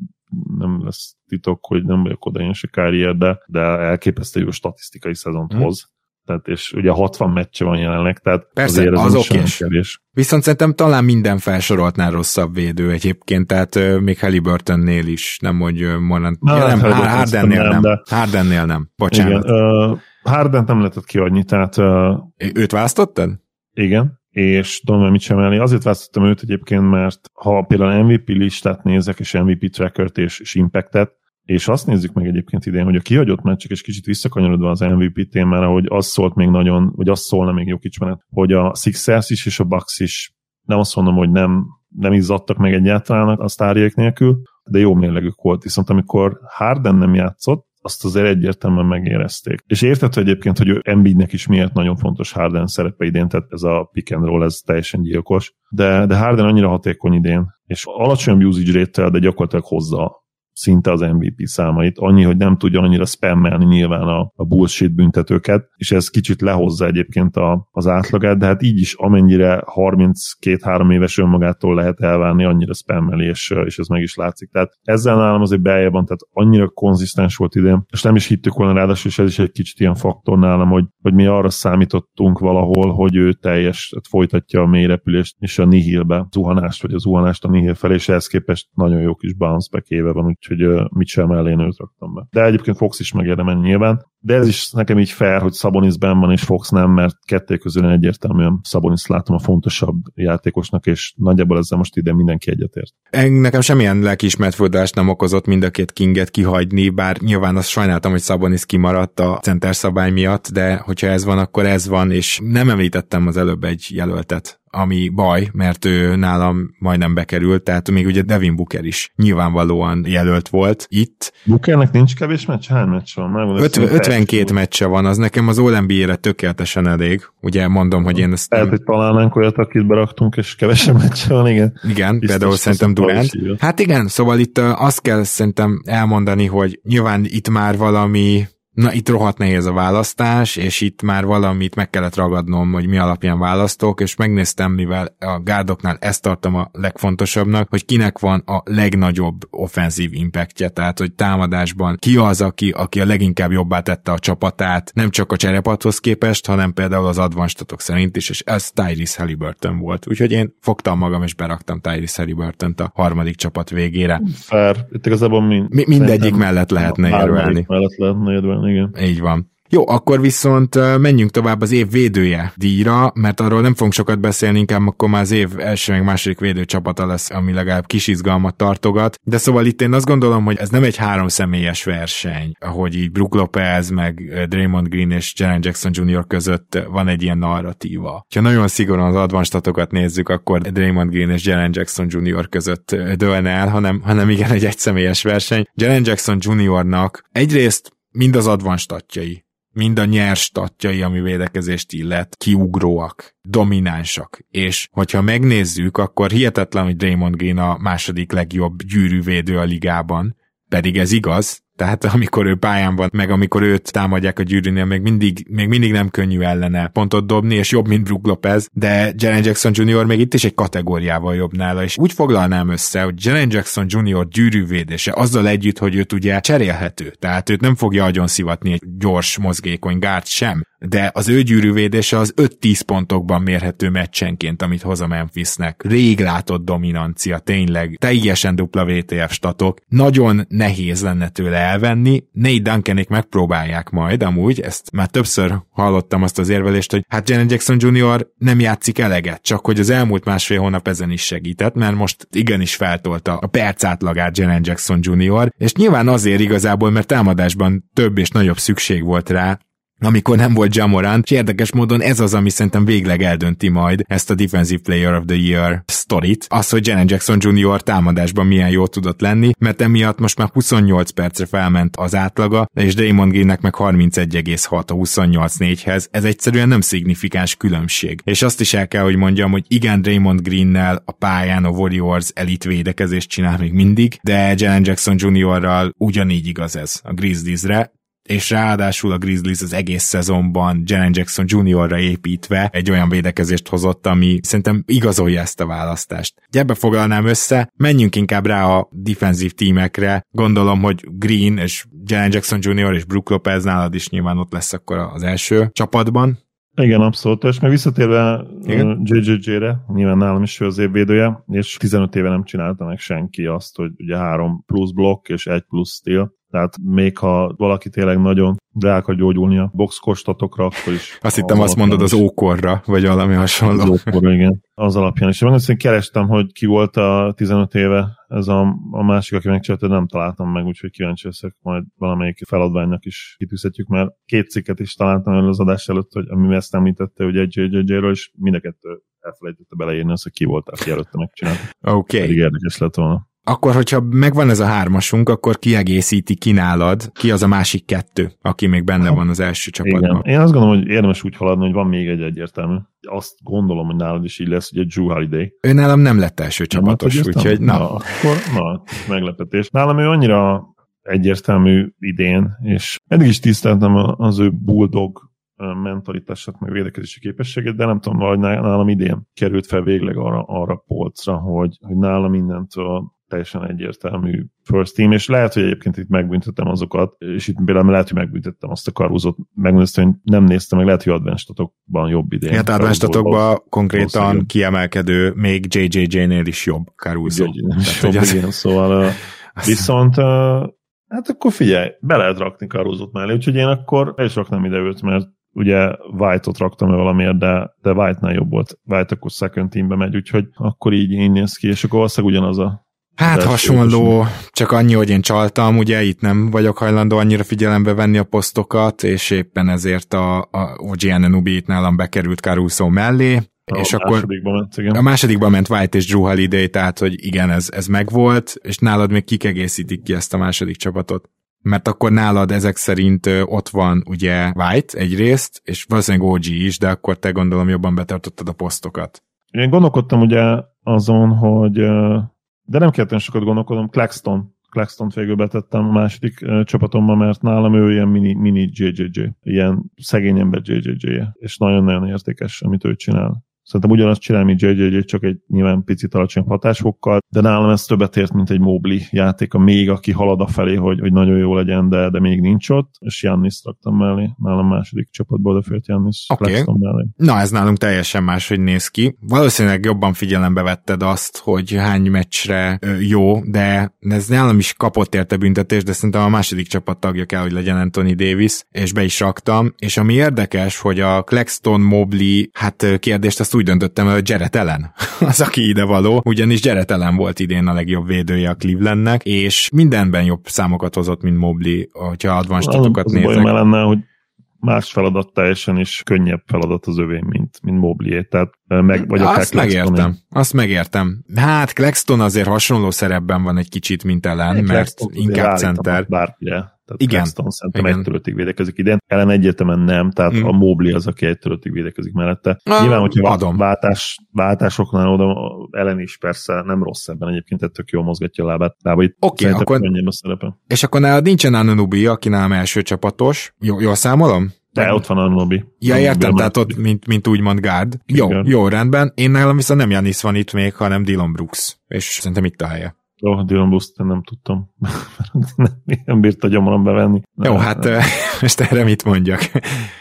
nem lesz titok, hogy nem vagyok oda én se karrier, de, de elképesztő jó statisztikai szezont hmm. hoz tehát és ugye 60 meccse van jelenleg, tehát Persze, azért az okés. Viszont szerintem talán minden felsoroltnál rosszabb védő egyébként, tehát uh, még Halliburtonnél is, nem hogy Morant, ja, nem, Hardennél nem, de... Hardennél nem, bocsánat. Igen, uh, Hardent nem lehetett kiadni, tehát... Uh, őt választottad? Igen, és mit sem elni. Azért választottam őt egyébként, mert ha például MVP listát nézek, és MVP trackert és, és impactet, és azt nézzük meg egyébként idén, hogy a kihagyott meccsek, és kicsit visszakanyarodva az MVP témára, hogy az szólt még nagyon, vagy az szólna még jó kicsimenet, hogy a Sixers is és a Bucks is, nem azt mondom, hogy nem, nem izzadtak meg egyáltalán a sztárjék nélkül, de jó mérlegük volt. Viszont amikor Harden nem játszott, azt azért egyértelműen megérezték. És értető egyébként, hogy Embiidnek is miért nagyon fontos Harden szerepe idén, tehát ez a pick and roll, ez teljesen gyilkos. De, de Harden annyira hatékony idén, és alacsony usage rate de gyakorlatilag hozza szinte az MVP számait, annyi, hogy nem tudja annyira spammelni nyilván a, a bullshit büntetőket, és ez kicsit lehozza egyébként a, az átlagát, de hát így is amennyire 32-3 éves önmagától lehet elválni, annyira spammeli, és, és ez meg is látszik. Tehát ezzel nálam azért beje van, tehát annyira konzisztens volt idén, és nem is hittük volna ráadásul, és ez is egy kicsit ilyen faktor nálam, hogy, hogy mi arra számítottunk valahol, hogy ő teljes, tehát folytatja a mélyrepülést és a nihilbe, zuhanást, vagy az zuhanást a nihil felé, és ehhez képest nagyon jó kis bounce back éve van, úgy úgyhogy mit sem mellé raktam be. De egyébként Fox is megérdemel nyilván. De ez is nekem így fair, hogy Sabonis ben van és Fox nem, mert kettő közül egyértelműen Sabonis látom a fontosabb játékosnak, és nagyjából ezzel most ide mindenki egyetért. Nekem semmilyen lelkiismert nem okozott mind a két kinget kihagyni, bár nyilván azt sajnáltam, hogy Sabonis kimaradt a center szabály miatt, de hogyha ez van, akkor ez van, és nem említettem az előbb egy jelöltet, ami baj, mert ő nálam majdnem bekerült, tehát még ugye Devin Booker is nyilvánvalóan jelölt volt itt. Bookernek nincs kevés meccs? Hány meccs van? 50, 52 meccse van, az nekem az all re tökéletesen elég. Ugye mondom, hogy én ezt... Lehet, hogy találnánk olyat, akit beraktunk, és kevesebb meccse van, igen. Igen, Biztos például szerintem Durant. Hát igen, szóval itt azt kell szerintem elmondani, hogy nyilván itt már valami Na, itt rohadt nehéz a választás, és itt már valamit meg kellett ragadnom, hogy mi alapján választok, és megnéztem, mivel a gárdoknál ezt tartom a legfontosabbnak, hogy kinek van a legnagyobb offenzív impactje, tehát hogy támadásban ki az, aki, aki a leginkább jobbá tette a csapatát, nem csak a cserepathoz képest, hanem például az advanstatok szerint is, és ez Tyrese Halliburton volt. Úgyhogy én fogtam magam, és beraktam Tyrese Halliburton a harmadik csapat végére. Fair. Itt igazából mind, mi, mindegyik mellett lehetne érvelni. Mellett lehetne érvelni igen. Így van. Jó, akkor viszont menjünk tovább az év védője díjra, mert arról nem fogunk sokat beszélni, inkább akkor már az év első meg második védő csapata lesz, ami legalább kis izgalmat tartogat. De szóval itt én azt gondolom, hogy ez nem egy három személyes verseny, ahogy így Brook Lopez, meg Draymond Green és Jaren Jackson Jr. között van egy ilyen narratíva. Ha nagyon szigorúan az advanstatokat nézzük, akkor Draymond Green és Jaren Jackson Jr. között dőlne el, hanem, hanem igen, egy egyszemélyes verseny. Jaren Jackson Jr.-nak egyrészt mind az advanstatjai, mind a nyers statjai, ami védekezést illet, kiugróak, dominánsak. És hogyha megnézzük, akkor hihetetlen, hogy Draymond Green a második legjobb gyűrűvédő a ligában, pedig ez igaz, tehát amikor ő pályán van, meg amikor őt támadják a gyűrűnél, még mindig, még mindig nem könnyű ellene pontot dobni, és jobb, mint Brook Lopez, de Jaren Jackson Jr. még itt is egy kategóriával jobb nála, és úgy foglalnám össze, hogy Jaren Jackson Jr. gyűrűvédése azzal együtt, hogy őt ugye cserélhető, tehát őt nem fogja agyon szivatni egy gyors, mozgékony gárd sem, de az ő gyűrűvédése az 5-10 pontokban mérhető meccsenként, amit hoz a Memphisnek. Rég látott dominancia, tényleg, teljesen dupla VTF statok. Nagyon nehéz lenne tőle elvenni. Nate Duncanék megpróbálják majd, amúgy, ezt már többször hallottam azt az érvelést, hogy hát Janet Jackson Jr. nem játszik eleget, csak hogy az elmúlt másfél hónap ezen is segített, mert most igenis feltolta a perc átlagát Janet Jackson Jr., és nyilván azért igazából, mert támadásban több és nagyobb szükség volt rá, amikor nem volt Jamorant, és érdekes módon ez az, ami szerintem végleg eldönti majd ezt a Defensive Player of the Year sztorit, az, hogy Janet Jackson Jr. támadásban milyen jó tudott lenni, mert emiatt most már 28 percre felment az átlaga, és Draymond Greennek meg 31,6 a 28-4-hez, ez egyszerűen nem szignifikáns különbség. És azt is el kell, hogy mondjam, hogy igen, Draymond Greennel a pályán a Warriors elit védekezést csinál még mindig, de Janet Jackson Jr.-ral ugyanígy igaz ez a Grizzliesre, és ráadásul a Grizzlies az egész szezonban Jaren Jackson Jr.-ra építve egy olyan védekezést hozott, ami szerintem igazolja ezt a választást. Ebbe foglalnám össze, menjünk inkább rá a defensív tímekre. Gondolom, hogy Green és Jaren Jackson Jr. és Brook Lopez nálad is nyilván ott lesz akkor az első csapatban. Igen, abszolút. És meg visszatérve JJJ-re, nyilván nálam is ő az évvédője, és 15 éve nem csinálta meg senki azt, hogy ugye három plusz blokk és egy plusz stíl. Tehát még ha valaki tényleg nagyon rá akar gyógyulni a box kostatokra, akkor is. Azt hittem azt mondod az ókorra, vagy valami hasonló. Az ókorra, igen. Az alapján is. Én kerestem, hogy ki volt a 15 éve ez a, a másik, aki megcsinálta, nem találtam meg, úgyhogy kíváncsi leszek, majd valamelyik feladványnak is kitűzhetjük, mert két cikket is találtam el az adás előtt, hogy ami ezt említette, hogy egy JJJ-ről, és mind a kettő elfelejtette beleírni azt, hogy ki volt, aki előtte megcsinálta. Oké. Okay. Pedig érdekes lett volna akkor, hogyha megvan ez a hármasunk, akkor kiegészíti, kinálad, ki az a másik kettő, aki még benne van az első csapatban. Igen. Én azt gondolom, hogy érdemes úgy haladni, hogy van még egy egyértelmű. Azt gondolom, hogy nálad is így lesz, hogy egy Drew Holiday. Ő nálam nem lett első csapatos, nem, úgyhogy na. na. Akkor, na, meglepetés. Nálam ő annyira egyértelmű idén, és eddig is tiszteltem az ő bulldog mentalitását, meg védekezési képességet, de nem tudom, hogy nálam idén került fel végleg arra, arra polcra, hogy, hogy nálam mindentől teljesen egyértelmű first team, és lehet, hogy egyébként itt megbüntettem azokat, és itt például lehet, hogy megbüntettem azt a karúzót, megnéztem, hogy nem néztem meg, lehet, hogy advenstatokban jobb idén. Hát advenstatokban konkrétan kiemelkedő, még JJJ-nél is jobb. Jobb, az... igen, szóval <laughs> viszont hát akkor figyelj, be lehet rakni Caruzot mellé, úgyhogy én akkor el is raknám ide őt, mert ugye White-ot raktam el valamiért, de, de White-nál jobb volt. White akkor second teambe megy, úgyhogy akkor így így néz ki, és akkor valószínűleg ugyanaz a Hát hasonló, csak annyi, hogy én csaltam, ugye itt nem vagyok hajlandó annyira figyelembe venni a posztokat, és éppen ezért a, a OG Anunobi itt nálam bekerült Caruso mellé, a és akkor ment, igen. a másodikban ment White és Drew Holiday, tehát hogy igen, ez, ez megvolt, és nálad még kik egészítik ki ezt a második csapatot. Mert akkor nálad ezek szerint ott van ugye White egyrészt, és valószínűleg OG is, de akkor te gondolom jobban betartottad a posztokat. Én gondolkodtam ugye azon, hogy de nem kellett sokat gondolkodom, Claxton, Claxton-t végül betettem a második uh, csapatomban, mert nálam ő ilyen mini, mini JJJ, ilyen szegény ember JJJ-je, és nagyon-nagyon értékes, amit ő csinál. Szerintem ugyanazt csinál, mint JJJ, csak egy nyilván picit alacsony hatásfokkal, de nálam ez többet ért, mint egy Mobley játék, a még aki halad a felé, hogy, hogy nagyon jó legyen, de, de még nincs ott, és Jannis raktam mellé, nálam második csapatból odafért Jannis okay. mellé. Na, ez nálunk teljesen máshogy néz ki. Valószínűleg jobban figyelembe vetted azt, hogy hány meccsre jó, de ez nálam is kapott érte büntetés, de szerintem a második csapat tagja kell, hogy legyen Anthony Davis, és be is raktam, és ami érdekes, hogy a Claxton Mobley, hát kérdést azt úgy döntöttem, hogy Jared Allen <laughs> az, aki ide való, ugyanis Jared Allen volt idén a legjobb védője a Clevelandnek, és mindenben jobb számokat hozott, mint Mobley, hogyha advanced statokat nézek. Az lenne, hogy más feladat teljesen is könnyebb feladat az övé, mint, mint Moblié. Tehát meg, vagy Azt megértem. Azt megértem. Hát Claxton azért hasonló szerepben van egy kicsit, mint ellen, mert inkább center. Bárkire. Tehát Igen. Claxton szerintem Igen. egy töröttig védekezik idén. Ellen egyértelműen nem, tehát mm. a Mobley az, aki egy töröttig védekezik mellette. Na, Nyilván, hogyha adom. Váltás, váltásoknál oda Ellen is persze nem rossz ebben egyébként, tehát tök jól mozgatja a lábát. Oké, okay, akkor, a szerepe. és akkor nálad nincsen Anunubi, aki nálam első csapatos. Jó, jól számolom? De ott van a lobby. Ja, értem, tehát ott, mint, mint úgymond gárd. Jó, jó, rendben. Én nálam viszont nem Janis van itt még, hanem Dylan Brooks. És szerintem itt a helye. Jó, Dylan Brooks nem tudtam. <laughs> nem bírta gyomrom bevenni. Jó, hát most erre mit mondjak?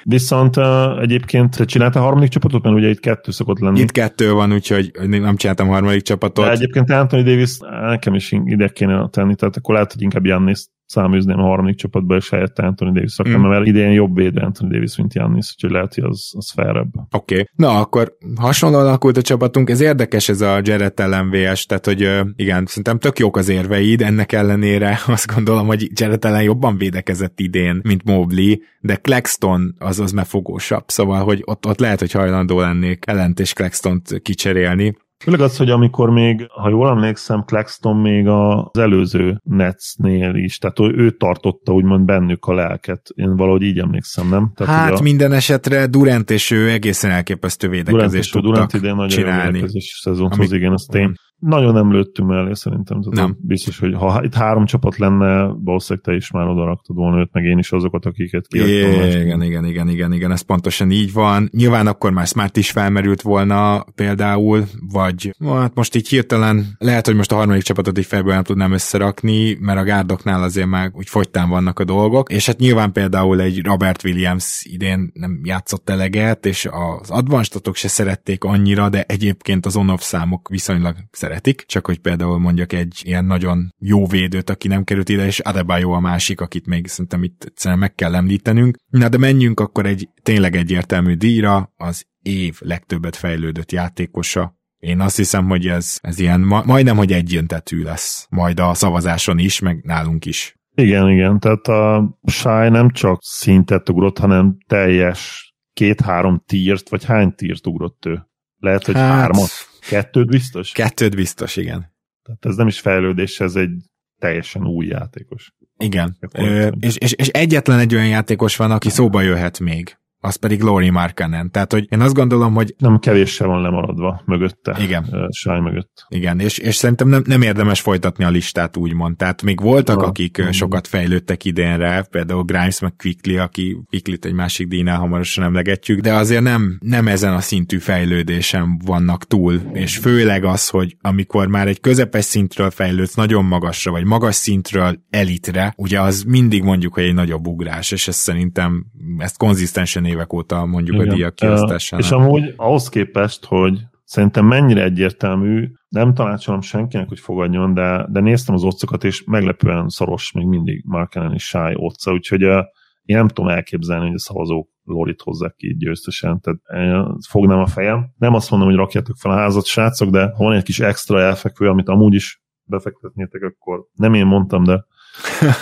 Viszont uh, egyébként te csináltál harmadik csapatot, mert ugye itt kettő szokott lenni. Itt kettő van, úgyhogy nem csináltam harmadik csapatot. De egyébként Anthony Davis nekem is ide kéne tenni, tehát akkor lehet, hogy inkább Jannis száműzném a harmadik csapatba, és helyette Anthony Davis raktam, mm. mert idén jobb védő Anthony Davis, mint Jannis, úgyhogy lehet, hogy az, az felrebb. Oké. Okay. Na, akkor hasonlóan alakult a csapatunk, ez érdekes ez a Jared ellen VS, tehát hogy igen, szerintem tök jók az érveid, ennek ellenére <laughs> azt gondolom, hogy Jared ellen jobban védekezett idén, mint Mobley, de Claxton az az megfogósabb, szóval, hogy ott, ott lehet, hogy hajlandó lennék ellent és Claxton-t kicserélni. Főleg az, hogy amikor még, ha jól emlékszem, Claxton még az előző Netsnél is, tehát ő tartotta úgymond bennük a lelket. Én valahogy így emlékszem, nem? Tehát, hát a... minden esetre Durant és ő egészen elképesztő védekezést Durant, tudtak Durant idén nagyon csinálni. Jó szezonhoz, Ami... igen, azt én nagyon nem lőttünk mellé szerintem. Tehát nem. Biztos, hogy ha itt három csapat lenne, valószínűleg te is már oda raktad volna őt, meg én is azokat, akiket kiadtam. Igen, igen, igen, igen, igen, ez pontosan így van. Nyilván akkor már Smart is felmerült volna például, vagy hát most így hirtelen lehet, hogy most a harmadik csapatot így felből nem tudnám összerakni, mert a gárdoknál azért már úgy fogytán vannak a dolgok, és hát nyilván például egy Robert Williams idén nem játszott eleget, és az advanced se szerették annyira, de egyébként az on-off számok viszonylag szeretik, csak hogy például mondjak egy ilyen nagyon jó védőt, aki nem került ide, és Adebayo a másik, akit még szerintem itt egyszerűen meg kell említenünk. Na de menjünk akkor egy tényleg egyértelmű díjra, az év legtöbbet fejlődött játékosa, én azt hiszem, hogy ez, ez ilyen ma, majdnem, hogy egyöntetű lesz. Majd a szavazáson is, meg nálunk is. Igen, igen. Tehát a Shy nem csak szintet ugrott, hanem teljes két-három tírt, vagy hány tírt ugrott ő? Lehet, hogy hát, hármat? Kettőt biztos? Kettőt biztos, igen. Tehát ez nem is fejlődés, ez egy teljesen új játékos. Igen. Ö, és, és, és egyetlen egy olyan játékos van, aki szóba jöhet még az pedig Lori Markkanen. Tehát, hogy én azt gondolom, hogy... Nem kevéssel van lemaradva mögötte. Igen. Sáj mögött. Igen, és, és szerintem nem, nem érdemes folytatni a listát, úgymond. Tehát még voltak, ja. akik mm. sokat fejlődtek idénre, például Grimes meg Quickly, aki Quickly egy másik díjnál hamarosan emlegetjük, de azért nem, nem ezen a szintű fejlődésem vannak túl, és főleg az, hogy amikor már egy közepes szintről fejlődsz nagyon magasra, vagy magas szintről elitre, ugye az mindig mondjuk, hogy egy nagyobb ugrás, és ez szerintem ezt konzisztensen évek óta mondjuk Igen. a díjak kiosztásánál. És amúgy ahhoz képest, hogy szerintem mennyire egyértelmű, nem tanácsolom senkinek, hogy fogadjon, de, de néztem az otcokat, és meglepően szoros még mindig Markenen és Sáj otca, úgyhogy uh, én nem tudom elképzelni, hogy a szavazók Lorit hozzák ki győztesen, tehát fognám a fejem. Nem azt mondom, hogy rakjátok fel a házat, srácok, de ha van egy kis extra elfekvő, amit amúgy is befektetnétek, akkor nem én mondtam, de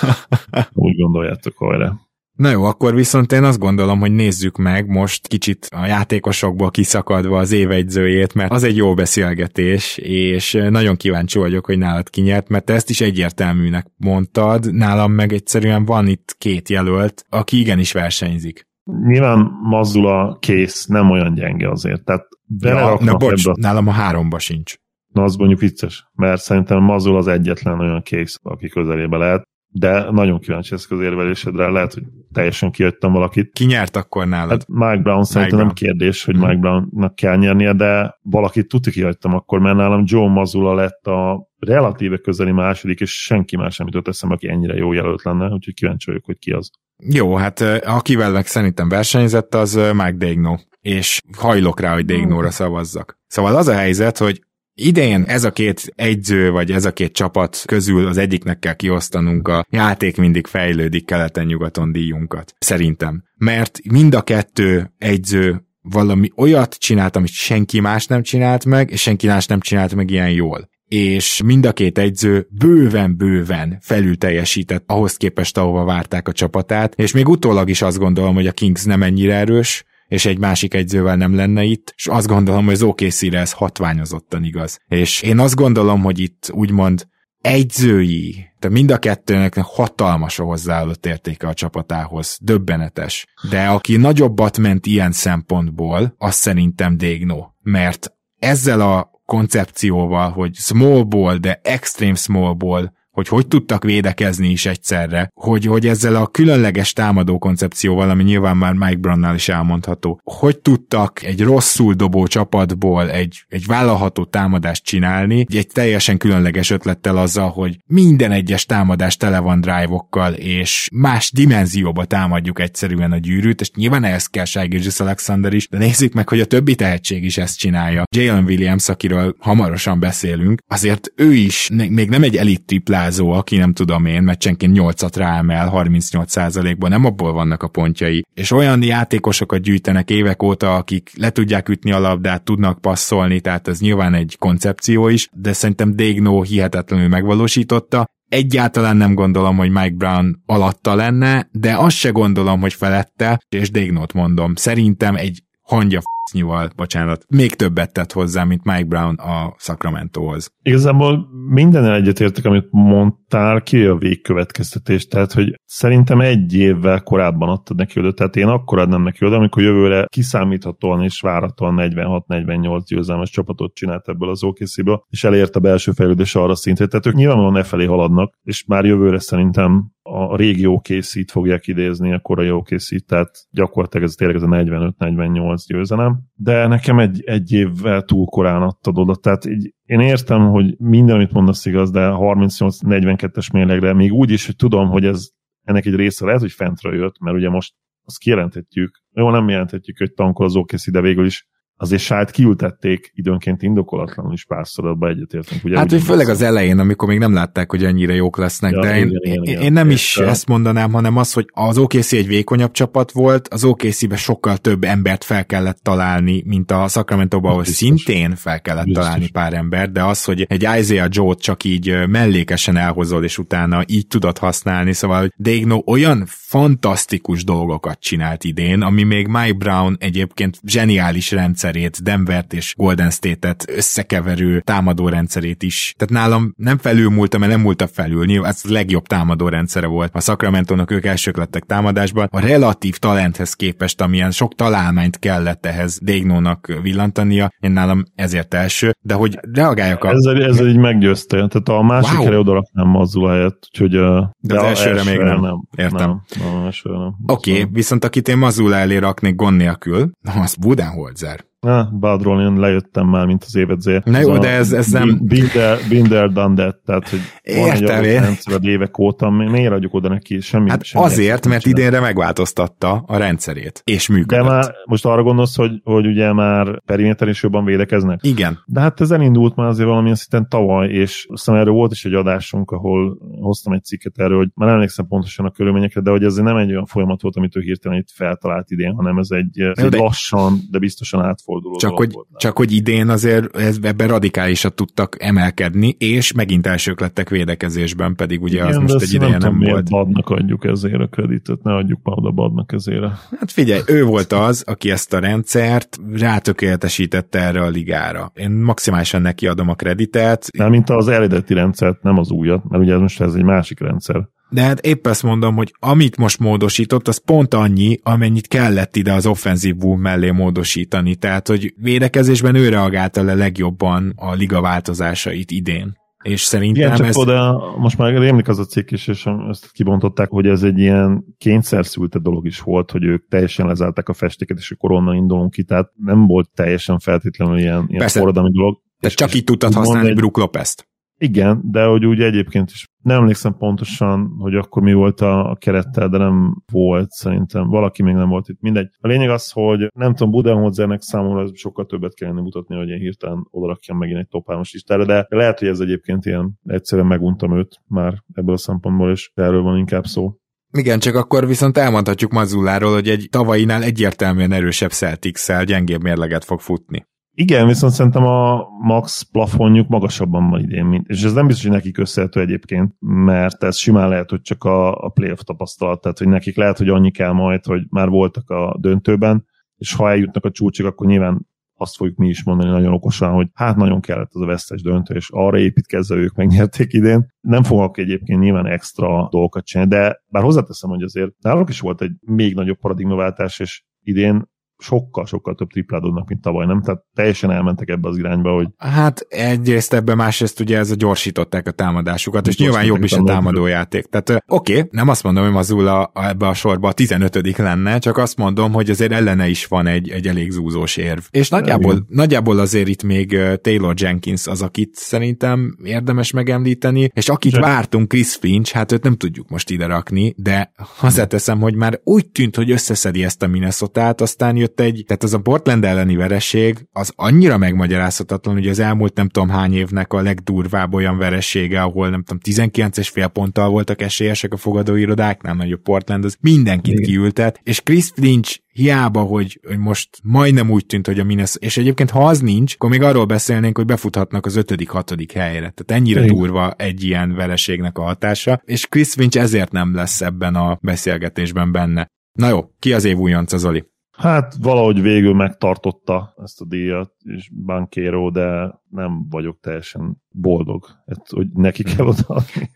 <laughs> úgy gondoljátok, hajrá. Na jó, akkor viszont én azt gondolom, hogy nézzük meg most kicsit a játékosokból kiszakadva az évegyzőjét, mert az egy jó beszélgetés, és nagyon kíváncsi vagyok, hogy nálad kinyert, mert te ezt is egyértelműnek mondtad, nálam meg egyszerűen van itt két jelölt, aki igenis versenyzik. Nyilván Mazula kész nem olyan gyenge azért, tehát ja, na bocs, ebbe... nálam a háromba sincs. Na az mondjuk vicces, mert szerintem Mazul az egyetlen olyan kész, aki közelébe lehet de nagyon kíváncsi ezek az érvelésedre, lehet, hogy teljesen kiadtam valakit. Ki nyert akkor nálad? Hát Mike Brown szerintem nem kérdés, hogy Mike Brownnak kell nyernie, de valakit tuti kihagytam akkor, mert nálam Joe Mazula lett a relatíve közeli második, és senki más sem jutott eszembe, aki ennyire jó jelölt lenne, úgyhogy kíváncsi vagyok, hogy ki az. Jó, hát akivel meg szerintem versenyzett, az Mike Degno, és hajlok rá, hogy Degnóra szavazzak. Szóval az a helyzet, hogy Idén ez a két egyző, vagy ez a két csapat közül az egyiknek kell kiosztanunk a játék mindig fejlődik keleten-nyugaton díjunkat. Szerintem. Mert mind a kettő egyző valami olyat csinált, amit senki más nem csinált meg, és senki más nem csinált meg ilyen jól és mind a két egyző bőven-bőven felül teljesített ahhoz képest, ahova várták a csapatát, és még utólag is azt gondolom, hogy a Kings nem ennyire erős, és egy másik egyzővel nem lenne itt, és azt gondolom, hogy az OKC-re ez hatványozottan igaz. És én azt gondolom, hogy itt úgymond egyzői, tehát mind a kettőnek hatalmas a hozzáállott értéke a csapatához, döbbenetes. De aki nagyobbat ment ilyen szempontból, az szerintem Dégno, mert ezzel a koncepcióval, hogy small ball, de extreme small ball hogy hogy tudtak védekezni is egyszerre, hogy, hogy ezzel a különleges támadó koncepcióval, ami nyilván már Mike Brownnál is elmondható, hogy tudtak egy rosszul dobó csapatból egy, egy vállalható támadást csinálni, egy teljesen különleges ötlettel azzal, hogy minden egyes támadás tele van drive-okkal, és más dimenzióba támadjuk egyszerűen a gyűrűt, és nyilván ehhez kell Shai Alexander is, de nézzük meg, hogy a többi tehetség is ezt csinálja. Jalen Williams, akiről hamarosan beszélünk, azért ő is még nem egy elit triplá hibázó, aki nem tudom én, meccsenként 8-at ráemel 38%-ban, nem abból vannak a pontjai. És olyan játékosokat gyűjtenek évek óta, akik le tudják ütni a labdát, tudnak passzolni, tehát ez nyilván egy koncepció is, de szerintem Degno hihetetlenül megvalósította, Egyáltalán nem gondolom, hogy Mike Brown alatta lenne, de azt se gondolom, hogy felette, és Dégnót mondom. Szerintem egy hangya f***nyival, bocsánat, még többet tett hozzá, mint Mike Brown a Sacramento-hoz. Igazából minden egyetértek, amit mondtál, ki a végkövetkeztetés, tehát hogy szerintem egy évvel korábban adtad neki oda, tehát én akkor adnám neki oda, amikor jövőre kiszámíthatóan és váratóan 46-48 győzelmes csapatot csinált ebből az okc és elért a belső fejlődés arra szintre, tehát ők nyilvánvalóan e felé haladnak, és már jövőre szerintem a régi OKC-t fogják idézni, a korai okc tehát gyakorlatilag ez tényleg ez a 45-48 győzelem, de nekem egy, egy évvel túl korán adtad oda, tehát így én értem, hogy minden, amit mondasz igaz, de 38-42-es mérlegre még úgy is, hogy tudom, hogy ez ennek egy része lehet, hogy fentről jött, mert ugye most azt kijelenthetjük, jó, nem jelenthetjük, hogy tankol az OKC, de végül is azért sájt kiültették időnként indokolatlanul is párszor, abba egyetértünk. Ugye, hát, hogy főleg az elején, amikor még nem látták, hogy ennyire jók lesznek, ja, de igen, én, igen, igen, én nem igen, is ezt mondanám, hanem az, hogy az OKC egy vékonyabb csapat volt, az OKC-be sokkal több embert fel kellett találni, mint a Sacramento-ba, ahol szintén fel kellett Biztos. találni pár ember, de az, hogy egy Isaiah Joe-t csak így mellékesen elhozol, és utána így tudod használni, szóval hogy Degno olyan fantasztikus dolgokat csinált idén, ami még Mike Brown egyébként zseniális rendszer rendszerét, Denvert és Golden State-et összekeverő támadó rendszerét is. Tehát nálam nem felülmúltam, mert nem múlta felül. Nyilván ez a legjobb támadó rendszere volt. A Sacramento-nak ők elsők lettek támadásban. A relatív talenthez képest, amilyen sok találmányt kellett ehhez Dégnónak villantania, én nálam ezért első, de hogy reagáljak a... Ez, ez egy meggyőzte, tehát a másik wow. helyre oda raknám Mazzula helyett, úgyhogy... De, de az elsőre, elsőre még nem. nem. Értem. Nem, nem, nem. Oké, okay, viszont akit én Mazula elé raknék gond nélkül, az Budenholzer. Na, Badról én lejöttem már, mint az évedzér. Na jó, de ez, ez nem... Binder, binder done that, tehát, hogy Értem van egy évek óta, miért adjuk oda neki semmi? Hát semmi azért, mert csinál. idénre megváltoztatta a rendszerét, és működött. De már most arra gondolsz, hogy, hogy ugye már periméter is jobban védekeznek? Igen. De hát ez elindult már azért valamilyen szinten tavaly, és aztán erről volt is egy adásunk, ahol hoztam egy cikket erről, hogy már emlékszem pontosan a körülményekre, de hogy ez nem egy olyan folyamat volt, amit ő hirtelen itt feltalált idén, hanem ez egy, ez egy lassan, de biztosan átfordult forduló csak hogy, volt, csak hogy idén azért ez, ebben radikálisat tudtak emelkedni, és megint elsők lettek védekezésben, pedig ugye Igen, az most egy ideje nem, nem volt. Badnak adjuk ezért a kreditet, ne adjuk már oda Badnak ezért. Hát figyelj, ő volt az, aki ezt a rendszert rátökéletesítette erre a ligára. Én maximálisan neki adom a kreditet. Nem, mint az eredeti rendszert, nem az újat, mert ugye most ez egy másik rendszer. De hát épp ezt mondom, hogy amit most módosított, az pont annyi, amennyit kellett ide az offenzív boom mellé módosítani. Tehát, hogy védekezésben ő reagálta le legjobban a liga változásait idén. és szerintem Igen, csak ez... oda, most már rémlik az a cikk is, és ezt kibontották, hogy ez egy ilyen kényszerszülte dolog is volt, hogy ők teljesen lezárták a festéket, és akkor onnan indulunk ki, tehát nem volt teljesen feltétlenül ilyen, ilyen forradalmi dolog. De csak így tudtad használni egy... Brook Lopez-t. Igen, de hogy úgy egyébként is nem emlékszem pontosan, hogy akkor mi volt a, a kerettel, de nem volt szerintem. Valaki még nem volt itt. Mindegy. A lényeg az, hogy nem tudom, Budenholzernek számomra sokkal többet kellene mutatni, hogy én hirtelen odarakjam megint egy top 3 listára, de lehet, hogy ez egyébként ilyen egyszerűen meguntam őt már ebből a szempontból, és erről van inkább szó. Igen, csak akkor viszont elmondhatjuk Mazzuláról, hogy egy tavainál egyértelműen erősebb celtics gyengébb mérleget fog futni. Igen, viszont szerintem a max plafonjuk magasabban van idén, mint, és ez nem biztos, hogy nekik összehető egyébként, mert ez simán lehet, hogy csak a, a playoff tapasztalat, tehát hogy nekik lehet, hogy annyi kell majd, hogy már voltak a döntőben, és ha eljutnak a csúcsig, akkor nyilván azt fogjuk mi is mondani nagyon okosan, hogy hát nagyon kellett az a vesztes döntő, és arra építkezve ők megnyerték idén. Nem fogok egyébként nyilván extra dolgokat csinálni, de bár hozzáteszem, hogy azért náluk is volt egy még nagyobb paradigmaváltás, és idén sokkal-sokkal több tripládodnak, mint tavaly, nem? Tehát teljesen elmentek ebbe az irányba, hogy... Hát egyrészt ebben, másrészt ugye ez a gyorsították a támadásukat, és nyilván jobb is a támadójáték. Tehát oké, okay, nem azt mondom, hogy Mazula ebbe a sorba a 15 lenne, csak azt mondom, hogy azért ellene is van egy, egy elég zúzós érv. És nagyjából, nagyjából azért itt még Taylor Jenkins az, akit szerintem érdemes megemlíteni, és akit Jack. vártunk, Chris Finch, hát őt nem tudjuk most ide rakni, de hozzáteszem, hogy már úgy tűnt, hogy összeszedi ezt a minnesota aztán jött egy, tehát az a Portland elleni vereség, az annyira megmagyarázhatatlan, hogy az elmúlt nem tudom hány évnek a legdurvább olyan veresége, ahol nem tudom, 19 fél ponttal voltak esélyesek a fogadóirodáknál, nagyobb Portland, az mindenkit Igen. kiültet, és Chris Lynch hiába, hogy, hogy most majdnem úgy tűnt, hogy a Minnesota, és egyébként ha az nincs, akkor még arról beszélnénk, hogy befuthatnak az ötödik, hatodik helyre. Tehát ennyire Igen. durva egy ilyen vereségnek a hatása, és Chris Finch ezért nem lesz ebben a beszélgetésben benne. Na jó, ki az év újonca, Zoli? Hát valahogy végül megtartotta ezt a díjat, és Bankero, de nem vagyok teljesen boldog, hogy neki kell odaadni.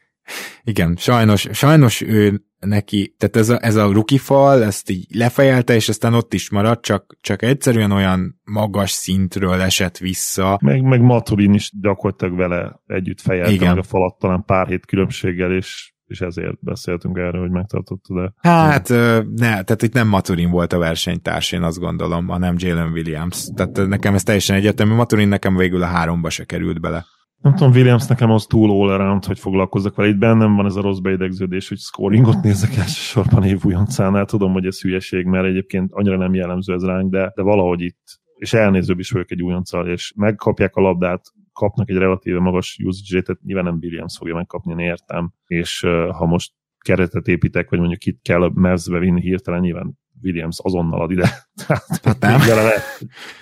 Igen, sajnos, sajnos ő neki, tehát ez a, ez a rookie fal, ezt így lefejelte, és aztán ott is maradt, csak, csak egyszerűen olyan magas szintről esett vissza. Meg, meg Maturin is gyakorlatilag vele együtt fejelte Igen. meg a falat talán pár hét különbséggel, és és ezért beszéltünk erről, hogy megtartotta, de... Hát, ne, tehát itt nem Maturin volt a versenytárs, én azt gondolom, hanem Jalen Williams. Tehát nekem ez teljesen egyértelmű. Maturin nekem végül a háromba se került bele. Nem tudom, Williams nekem az túl all around, hogy foglalkozzak vele. Itt bennem van ez a rossz beidegződés, hogy scoringot nézek elsősorban év újoncánál. Tudom, hogy ez hülyeség, mert egyébként annyira nem jellemző ez ránk, de, de valahogy itt és elnézőbb is vagyok egy újonccal, és megkapják a labdát, kapnak egy relatíve magas usage rate nyilván nem Williams fogja megkapni, én értem, és ha most keretet építek, vagy mondjuk itt kell merzbe vinni hirtelen, nyilván Williams azonnal ad ide. <laughs> hát nem. Lehet,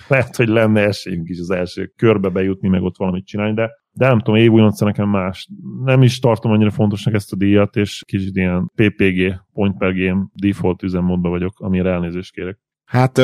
lehet, hogy lenne esélyünk is az első körbe bejutni, meg ott valamit csinálni, de, de nem tudom, év újonca nekem más. Nem is tartom annyira fontosnak ezt a díjat, és kicsit ilyen PPG, point per game, default üzemmódban vagyok, amire elnézést kérek. Hát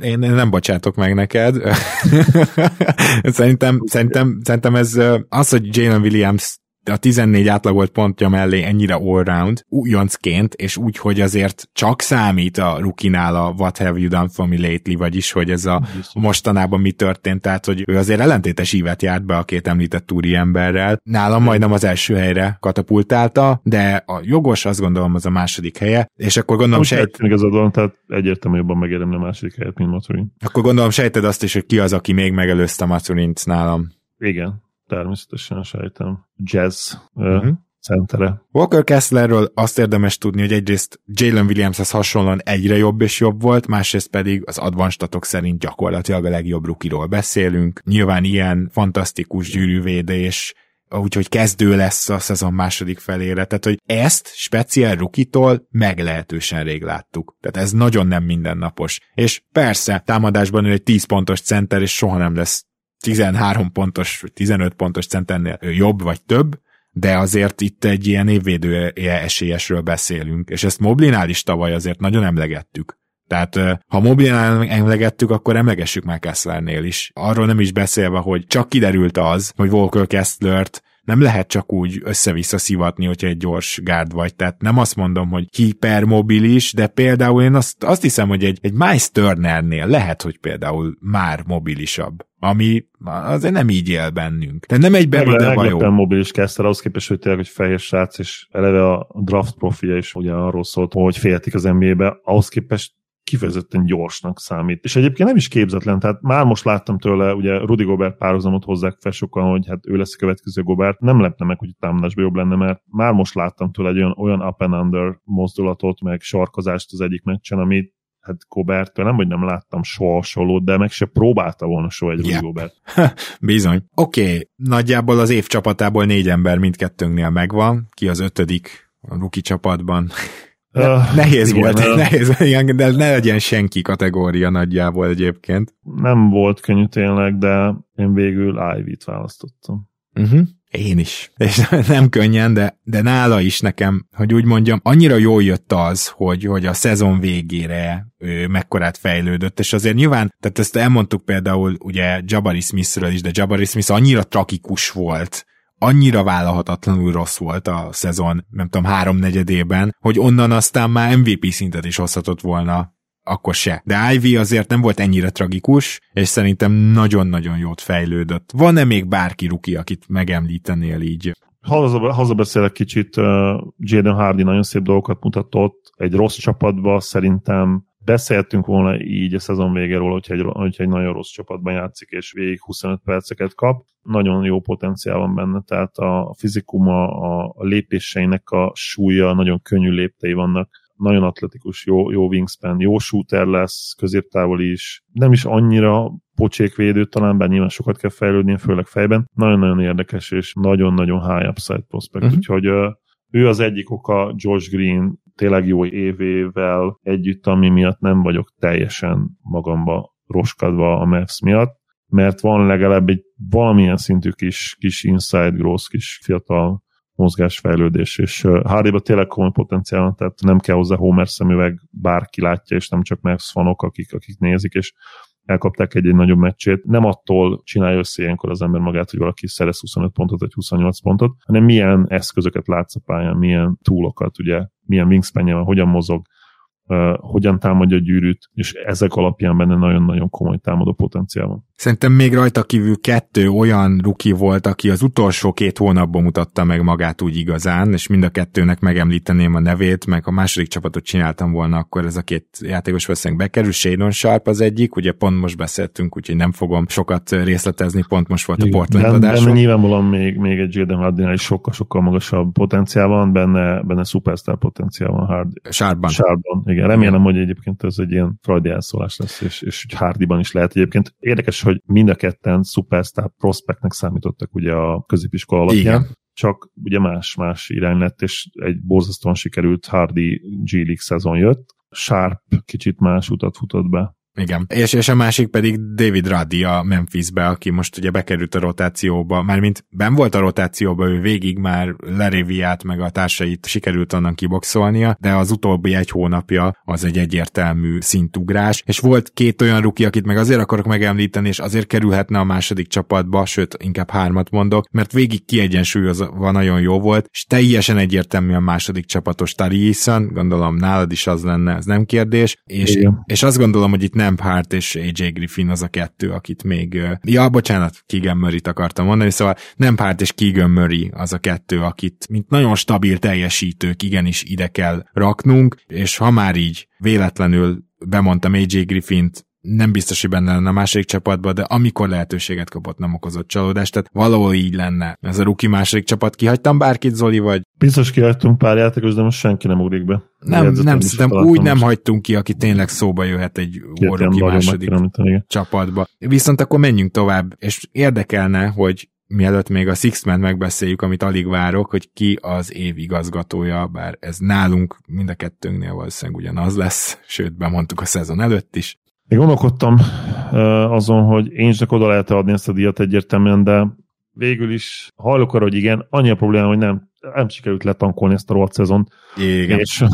én nem bocsátok meg neked. <laughs> szerintem, szerintem, szerintem ez az, hogy Jalen Williams a 14 átlagolt pontja mellé ennyire all-round, újoncként, és úgy, hogy azért csak számít a rukinál a What Have You Done For Me Lately, vagyis, hogy ez a mostanában mi történt, tehát, hogy ő azért ellentétes ívet járt be a két említett túri emberrel. Nálam majdnem az első helyre katapultálta, de a jogos azt gondolom az a második helye, és akkor gondolom sejt... Az adon, tehát egyértelmű jobban megérdemli a második helyet, mint Maturin. Akkor gondolom sejted azt is, hogy ki az, aki még megelőzte Maturint nálam. Igen, természetesen sejtem. Jazz uh-huh. centere. Walker Kesslerről azt érdemes tudni, hogy egyrészt Jalen Williamshez hasonlóan egyre jobb és jobb volt, másrészt pedig az advanstatok szerint gyakorlatilag a legjobb rukiról beszélünk. Nyilván ilyen fantasztikus gyűrűvédés, úgyhogy kezdő lesz a szezon második felére. Tehát, hogy ezt speciál rukitól meglehetősen rég láttuk. Tehát ez nagyon nem mindennapos. És persze, támadásban ő egy 10 pontos center, és soha nem lesz 13 pontos, 15 pontos centernél jobb vagy több, de azért itt egy ilyen évvédő esélyesről beszélünk, és ezt Moblinál is tavaly azért nagyon emlegettük. Tehát ha Moblinál emlegettük, akkor emlegessük már Kesslernél is. Arról nem is beszélve, hogy csak kiderült az, hogy Volker Kesslert nem lehet csak úgy össze-vissza szivatni, hogyha egy gyors gárd vagy. Tehát nem azt mondom, hogy hipermobilis, de például én azt, azt hiszem, hogy egy, egy Miles Turnernél lehet, hogy például már mobilisabb ami azért nem így él bennünk. Tehát nem egy beröde bajó. mobilis kezdte, ahhoz képest, hogy tényleg egy fehér srác, és eleve a draft profilja is ugye arról szólt, hogy féltik az NBA-be, ahhoz képest kifejezetten gyorsnak számít. És egyébként nem is képzetlen, tehát már most láttam tőle, ugye Rudy Gobert párhuzamot hozzák fel sokan, hogy hát ő lesz a következő Gobert. Nem lepne meg, hogy támadásban jobb lenne, mert már most láttam tőle egy olyan, olyan up and under mozdulatot, meg sarkozást az egyik meccsen, amit hát Gobert, nem, hogy nem láttam soha hasonlót, de meg se próbálta volna soha egy yeah. Gobert. <laughs> Bizony. Oké, okay. nagyjából az év csapatából négy ember mindkettőnknél megvan, ki az ötödik a ruki csapatban. <laughs> Uh, nehéz igen, volt, uh, <laughs> nehéz, igen, de ne legyen senki kategória nagyjából egyébként. Nem volt könnyű tényleg, de én végül Ivy-t választottam. Uh-huh. Én is. És <laughs> nem könnyen, de, de nála is nekem, hogy úgy mondjam, annyira jól jött az, hogy, hogy a szezon végére ő mekkorát fejlődött, és azért nyilván, tehát ezt elmondtuk például ugye Jabari Smithről is, de Jabari Smith annyira tragikus volt, annyira vállalhatatlanul rossz volt a szezon, nem tudom, háromnegyedében, hogy onnan aztán már MVP szintet is hozhatott volna akkor se. De Ivy azért nem volt ennyire tragikus, és szerintem nagyon-nagyon jót fejlődött. Van-e még bárki ruki, akit megemlítenél így? Haza, hazabeszélek kicsit, Jaden Hardy nagyon szép dolgokat mutatott, egy rossz csapatba szerintem beszéltünk volna így a szezon végéről, hogyha egy, hogyha egy nagyon rossz csapatban játszik, és végig 25 perceket kap. Nagyon jó potenciál van benne, tehát a fizikuma, a lépéseinek a súlya, nagyon könnyű léptei vannak nagyon atletikus, jó, jó wingspan, jó shooter lesz, középtávol is, nem is annyira pocsékvédő, talán bár nyilván sokat kell fejlődni, főleg fejben. Nagyon-nagyon érdekes, és nagyon-nagyon high upside prospect, uh-huh. úgyhogy ő az egyik oka George Green tényleg jó évével együtt, ami miatt nem vagyok teljesen magamba roskadva a Mavs miatt, mert van legalább egy valamilyen szintű kis, kis inside growth, kis fiatal mozgásfejlődés, és Hardyba tényleg komoly potenciál tehát nem kell hozzá Homer szemüveg, bárki látja, és nem csak Mavs fanok, akik, akik nézik, és elkapták egy-egy nagyobb meccsét. Nem attól csinálja össze ilyenkor az ember magát, hogy valaki szerez 25 pontot vagy 28 pontot, hanem milyen eszközöket látsz a pályán, milyen túlokat, ugye, milyen wingspanje van, hogyan mozog, hogyan támadja a gyűrűt, és ezek alapján benne nagyon-nagyon komoly támadó potenciál van. Szerintem még rajta kívül kettő olyan ruki volt, aki az utolsó két hónapban mutatta meg magát úgy igazán, és mind a kettőnek megemlíteném a nevét, meg a második csapatot csináltam volna, akkor ez a két játékos valószínűleg bekerül. Shadon Sharp az egyik, ugye pont most beszéltünk, úgyhogy nem fogom sokat részletezni, pont most volt Igen, a Portland adás. Benne nyilvánvalóan még, még egy Jaden Hardy-nál is sokkal-sokkal magasabb potenciál van, benne, benne superstar potenciál van Hardy. Sharpban. Sharpban, igen. Remélem, Igen. hogy egyébként ez egy ilyen Freudi elszólás lesz, és, és Hardyban is lehet egyébként. Érdekes, hogy mind a ketten superstar prospectnek számítottak ugye a középiskola alapján. Igen. Csak ugye más-más irány lett, és egy borzasztóan sikerült Hardy G League szezon jött. Sharp kicsit más utat futott be. Igen. És, és a másik pedig David Ruddy a Memphisbe, aki most ugye bekerült a rotációba, mármint ben volt a rotációba, ő végig már Leréviát meg a társait sikerült onnan kiboxolnia, de az utóbbi egy hónapja az egy egyértelmű szintugrás, és volt két olyan ruki, akit meg azért akarok megemlíteni, és azért kerülhetne a második csapatba, sőt, inkább hármat mondok, mert végig kiegyensúlyozva nagyon jó volt, és teljesen egyértelmű a második csapatos Tari gondolom nálad is az lenne, ez nem kérdés, és, és azt gondolom, hogy itt Lampard és AJ Griffin az a kettő, akit még... Ja, bocsánat, Keegan murray akartam mondani, szóval Lampard és Keegan Murray az a kettő, akit mint nagyon stabil teljesítők igenis ide kell raknunk, és ha már így véletlenül bemondtam AJ Griffint, nem biztos, hogy benne lenne a második csapatban, de amikor lehetőséget kapott, nem okozott csalódást, tehát valahol így lenne. Ez a ruki második csapat. Kihagytam bárkit, Zoli, vagy? Biztos kihagytunk pár játékos, de most senki nem ugrik be. Nem, nem, szerintem úgy nem hagytunk ki, aki tényleg szóba jöhet egy ruki második csapatba. Viszont akkor menjünk tovább, és érdekelne, hogy mielőtt még a Six Man megbeszéljük, amit alig várok, hogy ki az év igazgatója, bár ez nálunk mind a kettőnknél valószínűleg ugyanaz lesz, sőt, bemondtuk a szezon előtt is. Még gondolkodtam azon, hogy én is oda lehet adni ezt a díjat egyértelműen, de végül is hajlok arra, hogy igen, annyi a probléma, hogy nem, nem sikerült letankolni ezt a rohadt szezon. Igen. És,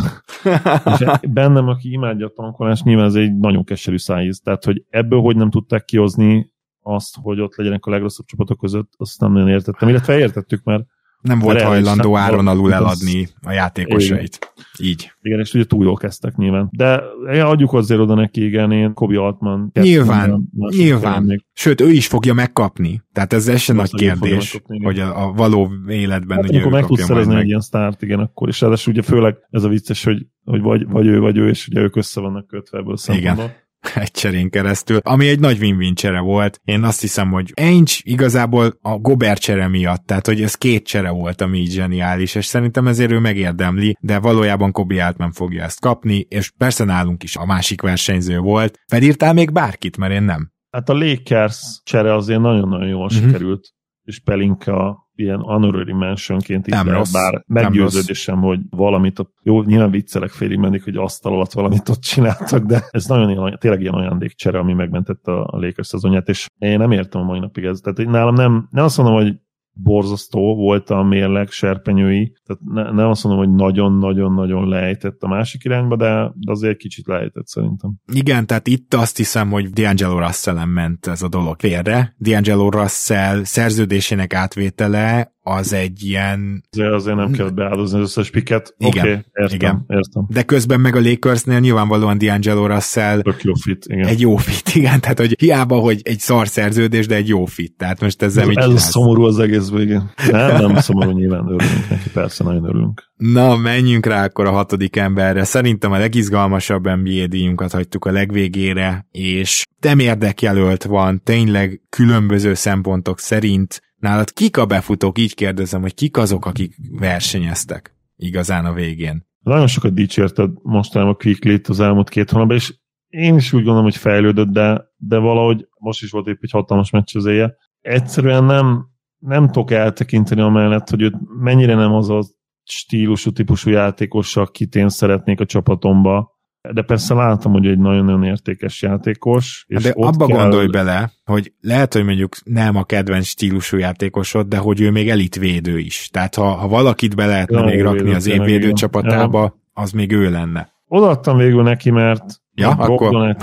és bennem, aki imádja a tankolást, nyilván ez egy nagyon keserű szájíz. Tehát, hogy ebből hogy nem tudták kihozni azt, hogy ott legyenek a legrosszabb csapatok között, azt nem nagyon értettem. Illetve értettük, mert nem volt hajlandó áron alul eladni a játékosait. Így. Igen, és ugye túl jól kezdtek nyilván. De adjuk azért oda neki, igen, én Kobi Altman. Nyilván, nyilván. Sőt, ő is fogja megkapni. Tehát ez, ez sem nagy kérdés, megkapni, hogy a, a való életben hát, ugye meg tudsz szerezni meg. egy ilyen sztárt, igen, akkor. És ráadásul ugye főleg ez a vicces, hogy, hogy vagy, vagy ő, vagy ő, és ugye ők össze vannak kötve ebből szempontból. Igen <laughs> egy cserén keresztül, ami egy nagy win-win csere volt. Én azt hiszem, hogy Ainge igazából a Gobert csere miatt, tehát hogy ez két csere volt, ami így zseniális, és szerintem ezért ő megérdemli, de valójában Kobi Altman fogja ezt kapni, és persze nálunk is a másik versenyző volt. Felírtál még bárkit, mert én nem. Hát a Lakers csere azért nagyon-nagyon jól uh-huh. sikerült, és Pelinka ilyen honorary mentionként itt nem rossz, bár meggyőződésem, hogy valamit, a, jó, nyilván viccelek félig mennék, hogy asztal alatt valamit ott csináltak, de ez nagyon ilyen, tényleg ilyen ajándékcsere, ami megmentette a, a Lakers szezonját, és én nem értem a mai napig ez. Tehát nálam nem, nem azt mondom, hogy borzasztó volt a mérleg serpenyői, tehát ne, nem azt mondom, hogy nagyon-nagyon-nagyon lejtett a másik irányba, de, de azért kicsit lejtett szerintem. Igen, tehát itt azt hiszem, hogy D'Angelo russell ment ez a dolog félre. D'Angelo Russell szerződésének átvétele az egy ilyen... Azért, azért nem kell beáldozni az összes piket. Igen, okay, értem, igen. értem. De közben meg a Lakersnél nyilvánvalóan D'Angelo Russell Tök jó fit, igen. egy jó fit, <laughs> igen, tehát hogy hiába, hogy egy szar szerződés, de egy jó fit, tehát most ezzel ez, mit Ez a szomorú az egész igen. Nem, nem szomorú, nyilván örülünk neki, persze, nagyon örülünk. Na, menjünk rá akkor a hatodik emberre. Szerintem a legizgalmasabb NBA díjunkat hagytuk a legvégére, és nem érdekjelölt van, tényleg különböző szempontok szerint Nálad kik a befutók? Így kérdezem, hogy kik azok, akik versenyeztek igazán a végén? Nagyon sokat dicsérted mostanában a quickly az elmúlt két hónapban, és én is úgy gondolom, hogy fejlődött, de, de valahogy most is volt épp egy hatalmas meccs az éje. Egyszerűen nem, nem tudok eltekinteni amellett, hogy őt mennyire nem az a stílusú, típusú játékos, akit én szeretnék a csapatomba, de persze látom, hogy egy nagyon-nagyon értékes játékos. És de abba kell... gondolj bele, hogy lehet, hogy mondjuk nem a kedvenc stílusú játékosod, de hogy ő még elitvédő is. Tehát ha, ha valakit be lehetne még rakni az évvédő csapatába, ja. az még ő lenne. Odaadtam végül neki, mert Ja, akkor... <laughs> okay.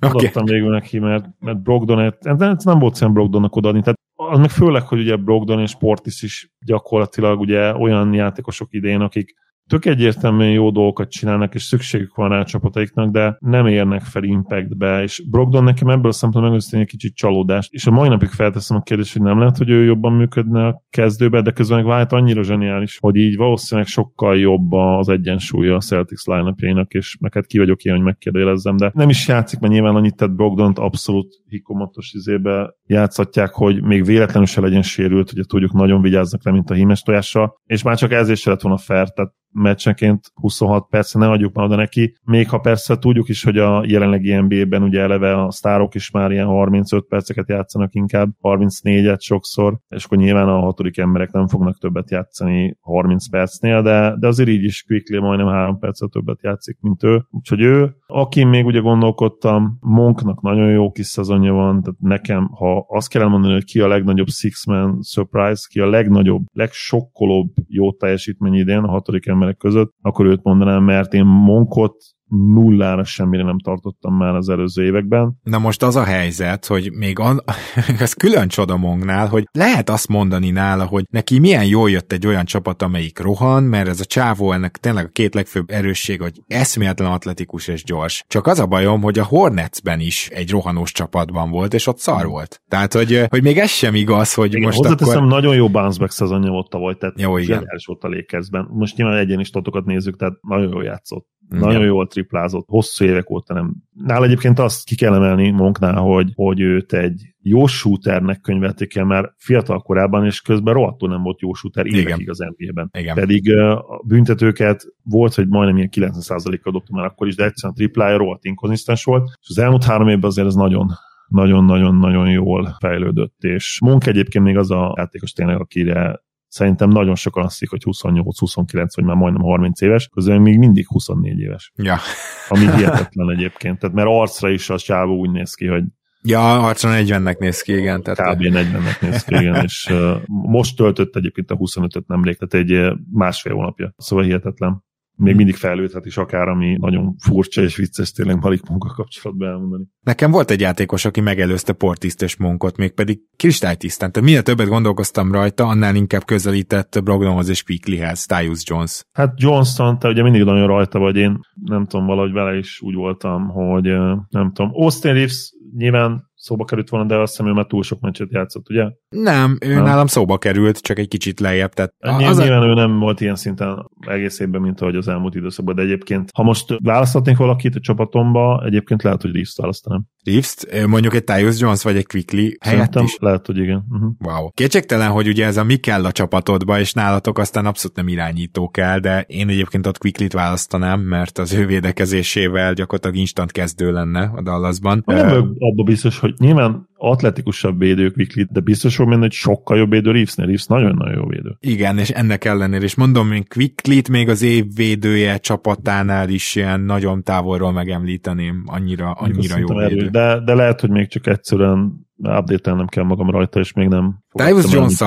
Odaadtam végül neki, mert, mert Brogdonet, nem, nem volt szem Brogdonnak odaadni, tehát az meg főleg, hogy ugye Brogdon és Portis is gyakorlatilag ugye olyan játékosok idén, akik tök egyértelműen jó dolgokat csinálnak, és szükségük van rá csapataiknak, de nem érnek fel impactbe, és Brogdon nekem ebből a szempontból megőszíteni egy kicsit csalódást, és a mai napig felteszem a kérdést, hogy nem lehet, hogy ő jobban működne a kezdőbe, de közben meg vált annyira zseniális, hogy így valószínűleg sokkal jobb az egyensúlya a Celtics line és meg hát ki vagyok ilyen, hogy megkérdelezzem, de nem is játszik, mert nyilván annyit tett Brogdont abszolút hikomatos izébe játszatják, hogy még véletlenül se legyen sérült, ugye tudjuk, nagyon vigyáznak le, mint a hímes tojással, és már csak ezért se lett volna fair, tehát meccsenként 26 perc, ne adjuk már oda neki. Még ha persze tudjuk is, hogy a jelenlegi NBA-ben ugye eleve a sztárok is már ilyen 35 perceket játszanak inkább, 34-et sokszor, és akkor nyilván a hatodik emberek nem fognak többet játszani 30 percnél, de, de azért így is Quickly majdnem 3 percet többet játszik, mint ő. Úgyhogy ő, akin még ugye gondolkodtam, Monknak nagyon jó kis szezonja van, tehát nekem, ha azt kell mondani, hogy ki a legnagyobb six-man surprise, ki a legnagyobb, legsokkolóbb jó teljesítmény idén a hatodik ember emberek között, akkor őt mondanám, mert én Monkot nullára semmire nem tartottam már az előző években. Na most az a helyzet, hogy még an, <laughs> ez külön csodamongnál, hogy lehet azt mondani nála, hogy neki milyen jól jött egy olyan csapat, amelyik rohan, mert ez a csávó ennek tényleg a két legfőbb erősség, hogy eszméletlen atletikus és gyors. Csak az a bajom, hogy a Hornetsben is egy rohanós csapatban volt, és ott szar volt. Tehát, hogy, hogy még ez sem igaz, hogy igen, most hozzáteszem, akkor... nagyon jó bounce back szezonja volt tavaly, tehát jó, igen. volt a Lakersben. Most nyilván egyéni statokat nézzük, tehát nagyon jól játszott. Nagyon ja. jól triplázott, hosszú évek óta nem. Nála egyébként azt ki kell emelni Monknál, hogy, hogy őt egy jó shooternek könyvelték el már fiatal korában, és közben rohadtul nem volt jó shooter évekig az NBA-ben. Igen. Pedig a büntetőket volt, hogy majdnem ilyen 90%-kal dobta már akkor is, de egyszerűen a triplája rohadt inkonzisztens volt, és az elmúlt három évben azért ez nagyon nagyon-nagyon-nagyon jól fejlődött, és Monk egyébként még az a játékos tényleg, akire Szerintem nagyon sokan azt hogy 28-29, vagy már majdnem 30 éves, közben még mindig 24 éves. Ja. Ami <laughs> hihetetlen egyébként. Tehát mert arcra is a csávó úgy néz ki, hogy Ja, arcra 40-nek néz ki, igen. Tehát... Kb. 40-nek néz ki, igen, és uh, most töltött egyébként a 25-öt nemrég, tehát egy másfél hónapja. Szóval hihetetlen. Még mindig fejlődhet is akár, ami nagyon furcsa és vicces tényleg Malik munka kapcsolatban elmondani. Nekem volt egy játékos, aki megelőzte Portiszt és Monkot, mégpedig kristálytisztán. Tehát minél többet gondolkoztam rajta, annál inkább közelített Brogdonhoz és Quicklyhez, Tyus Jones. Hát Johnston, te ugye mindig nagyon rajta vagy, én nem tudom, valahogy vele is úgy voltam, hogy nem tudom, Austin Reeves nyilván szóba került volna, de azt hiszem, ő már túl sok meccset játszott, ugye? Nem, ő nem. nálam szóba került, csak egy kicsit lejjebb. Tehát az nyilván a... ő nem volt ilyen szinten egész évben, mint ahogy az elmúlt időszakban, de egyébként, ha most választhatnék valakit a csapatomba, egyébként lehet, hogy Reeves-t választanám. Reeves, mondjuk egy Tyus Jones vagy egy Quickly helyett is? lehet, hogy igen. Uh-huh. Wow. Kétségtelen, hogy ugye ez a mi kell a csapatodba, és nálatok aztán abszolút nem irányító kell, de én egyébként ott Quickly-t választanám, mert az ő védekezésével gyakorlatilag instant kezdő lenne a Dallasban. Nem uh, abban biztos, hogy nyilván atletikusabb védő Quickly, de biztos hogy hogy sokkal jobb védő Reevesnél. Reeves nagyon-nagyon jó védő. Igen, és ennek ellenére, és mondom, hogy Quickly még az év védője csapatánál is ilyen nagyon távolról megemlíteném, annyira, annyira jó védő. De, de lehet, hogy még csak egyszerűen update nem kell magam rajta, és még nem Tyus jones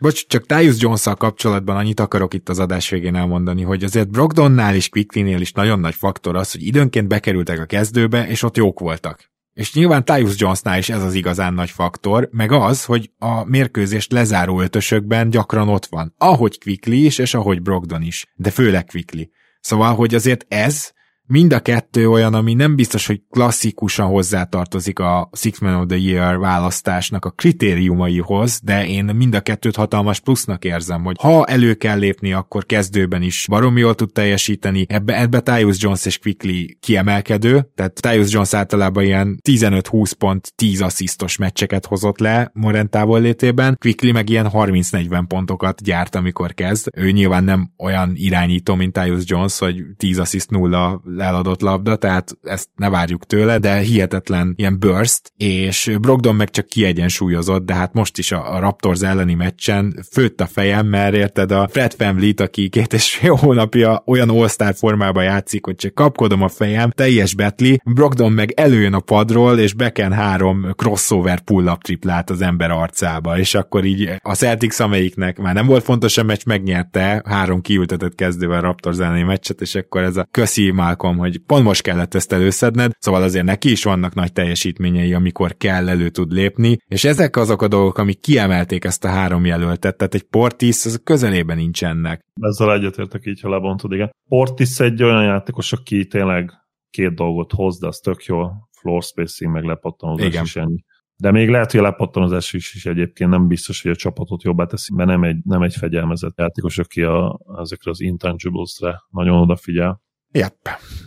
Bocs, csak Tyus jones kapcsolatban annyit akarok itt az adás végén elmondani, hogy azért Brogdonnál és Quickly-nél is nagyon nagy faktor az, hogy időnként bekerültek a kezdőbe, és ott jók voltak. És nyilván Tyus Jonesnál is ez az igazán nagy faktor, meg az, hogy a mérkőzést lezáró ötösökben gyakran ott van. Ahogy Quickly is, és ahogy Brogdon is. De főleg Quickly. Szóval, hogy azért ez mind a kettő olyan, ami nem biztos, hogy klasszikusan hozzátartozik a Six Man of the Year választásnak a kritériumaihoz, de én mind a kettőt hatalmas plusznak érzem, hogy ha elő kell lépni, akkor kezdőben is baromi jól tud teljesíteni. Ebbe, ebbe Tyus Jones és Quickly kiemelkedő, tehát Tyus Jones általában ilyen 15-20 pont, 10 asszisztos meccseket hozott le Morent létében, Quickly meg ilyen 30-40 pontokat gyárt, amikor kezd. Ő nyilván nem olyan irányító, mint Tyus Jones, hogy 10 assziszt nulla eladott labda, tehát ezt ne várjuk tőle, de hihetetlen ilyen burst, és Brogdon meg csak kiegyensúlyozott, de hát most is a, Raptors elleni meccsen főtt a fejem, mert érted a Fred Family-t, aki két és fél hónapja olyan all formában játszik, hogy csak kapkodom a fejem, teljes betli, Brogdon meg előjön a padról, és beken három crossover pull-up triplát az ember arcába, és akkor így a Celtics, amelyiknek már nem volt fontos a meccs, megnyerte három kiültetett kezdővel Raptors elleni meccset, és akkor ez a köszi Malcolm Malcolm, hogy pont most kellett ezt előszedned, szóval azért neki is vannak nagy teljesítményei, amikor kell elő tud lépni, és ezek azok a dolgok, amik kiemelték ezt a három jelöltet, tehát egy Portis az közelében nincsenek. Ezzel egyetértek így, ha lebontod, igen. Portis egy olyan játékos, aki tényleg két dolgot hoz, de az tök jó, floor spacing, meg lepattanozás is ennyi. De még lehet, hogy a lepattanozás is, is egyébként nem biztos, hogy a csapatot jobbá teszi, mert nem egy, nem egy fegyelmezett játékos, aki a, ezekre az intangibles-re nagyon odafigyel. Yep.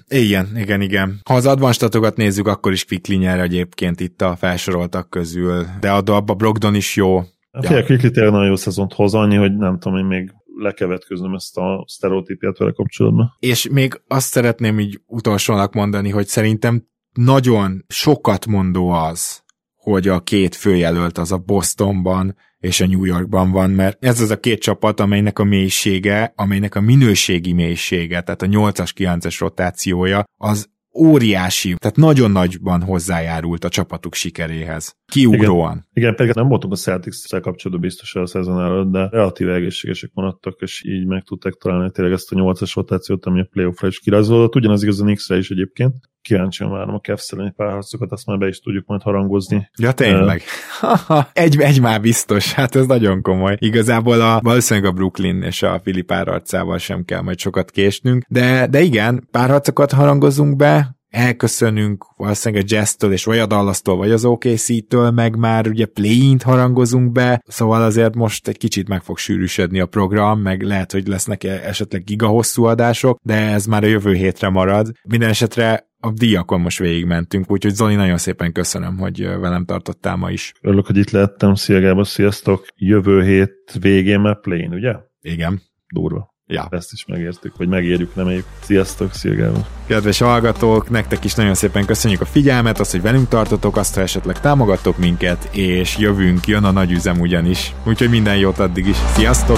Igen, igen, igen. Ha az advanstatokat nézzük, akkor is Quickly nyer egyébként itt a felsoroltak közül, de a abba Brogdon is jó. Hát ja. Quickly tényleg nagyon jó szezont hoz, annyi, hogy nem tudom, én még le kell vetközöm ezt a sztereotípiát vele kapcsolatban. És még azt szeretném így utolsónak mondani, hogy szerintem nagyon sokat mondó az, hogy a két főjelölt az a Bostonban és a New Yorkban van, mert ez az a két csapat, amelynek a mélysége, amelynek a minőségi mélysége, tehát a 8-as, 9-es rotációja, az óriási, tehát nagyon nagyban hozzájárult a csapatuk sikeréhez. Kiugróan. Igen, igen pedig nem voltunk a celtics kapcsolatban biztos a szezon előtt, de relatív egészségesek maradtak, és így meg tudták találni tényleg ezt a 8-as rotációt, ami a playoffra is kirajzolódott. Ugyanaz igaz a Knicksre is egyébként kíváncsian várom a Cavs elleni párharcokat, azt már be is tudjuk majd harangozni. Ja, tényleg. <laughs> egy, egy már biztos, hát ez nagyon komoly. Igazából a, valószínűleg a Brooklyn és a Fili párharcával sem kell majd sokat késnünk, de, de igen, párharcokat harangozunk be, elköszönünk valószínűleg a Jazz-től és vagy a Dallas-tól, vagy az OKC-től, meg már ugye play harangozunk be, szóval azért most egy kicsit meg fog sűrűsödni a program, meg lehet, hogy lesznek esetleg giga hosszú adások, de ez már a jövő hétre marad. Minden esetre a díjakon most végigmentünk, úgyhogy Zoli, nagyon szépen köszönöm, hogy velem tartottál ma is. Örülök, hogy itt lettem. Szia Gábor, sziasztok! Jövő hét végén már play ugye? Igen. Durva. Ja. Ezt is megértük, hogy megérjük, nem éjjük. Sziasztok, szia Gábor. Kedves hallgatók, nektek is nagyon szépen köszönjük a figyelmet, azt, hogy velünk tartotok, azt, ha esetleg támogattok minket, és jövünk, jön a nagy üzem ugyanis. Úgyhogy minden jót addig is. Sziasztok!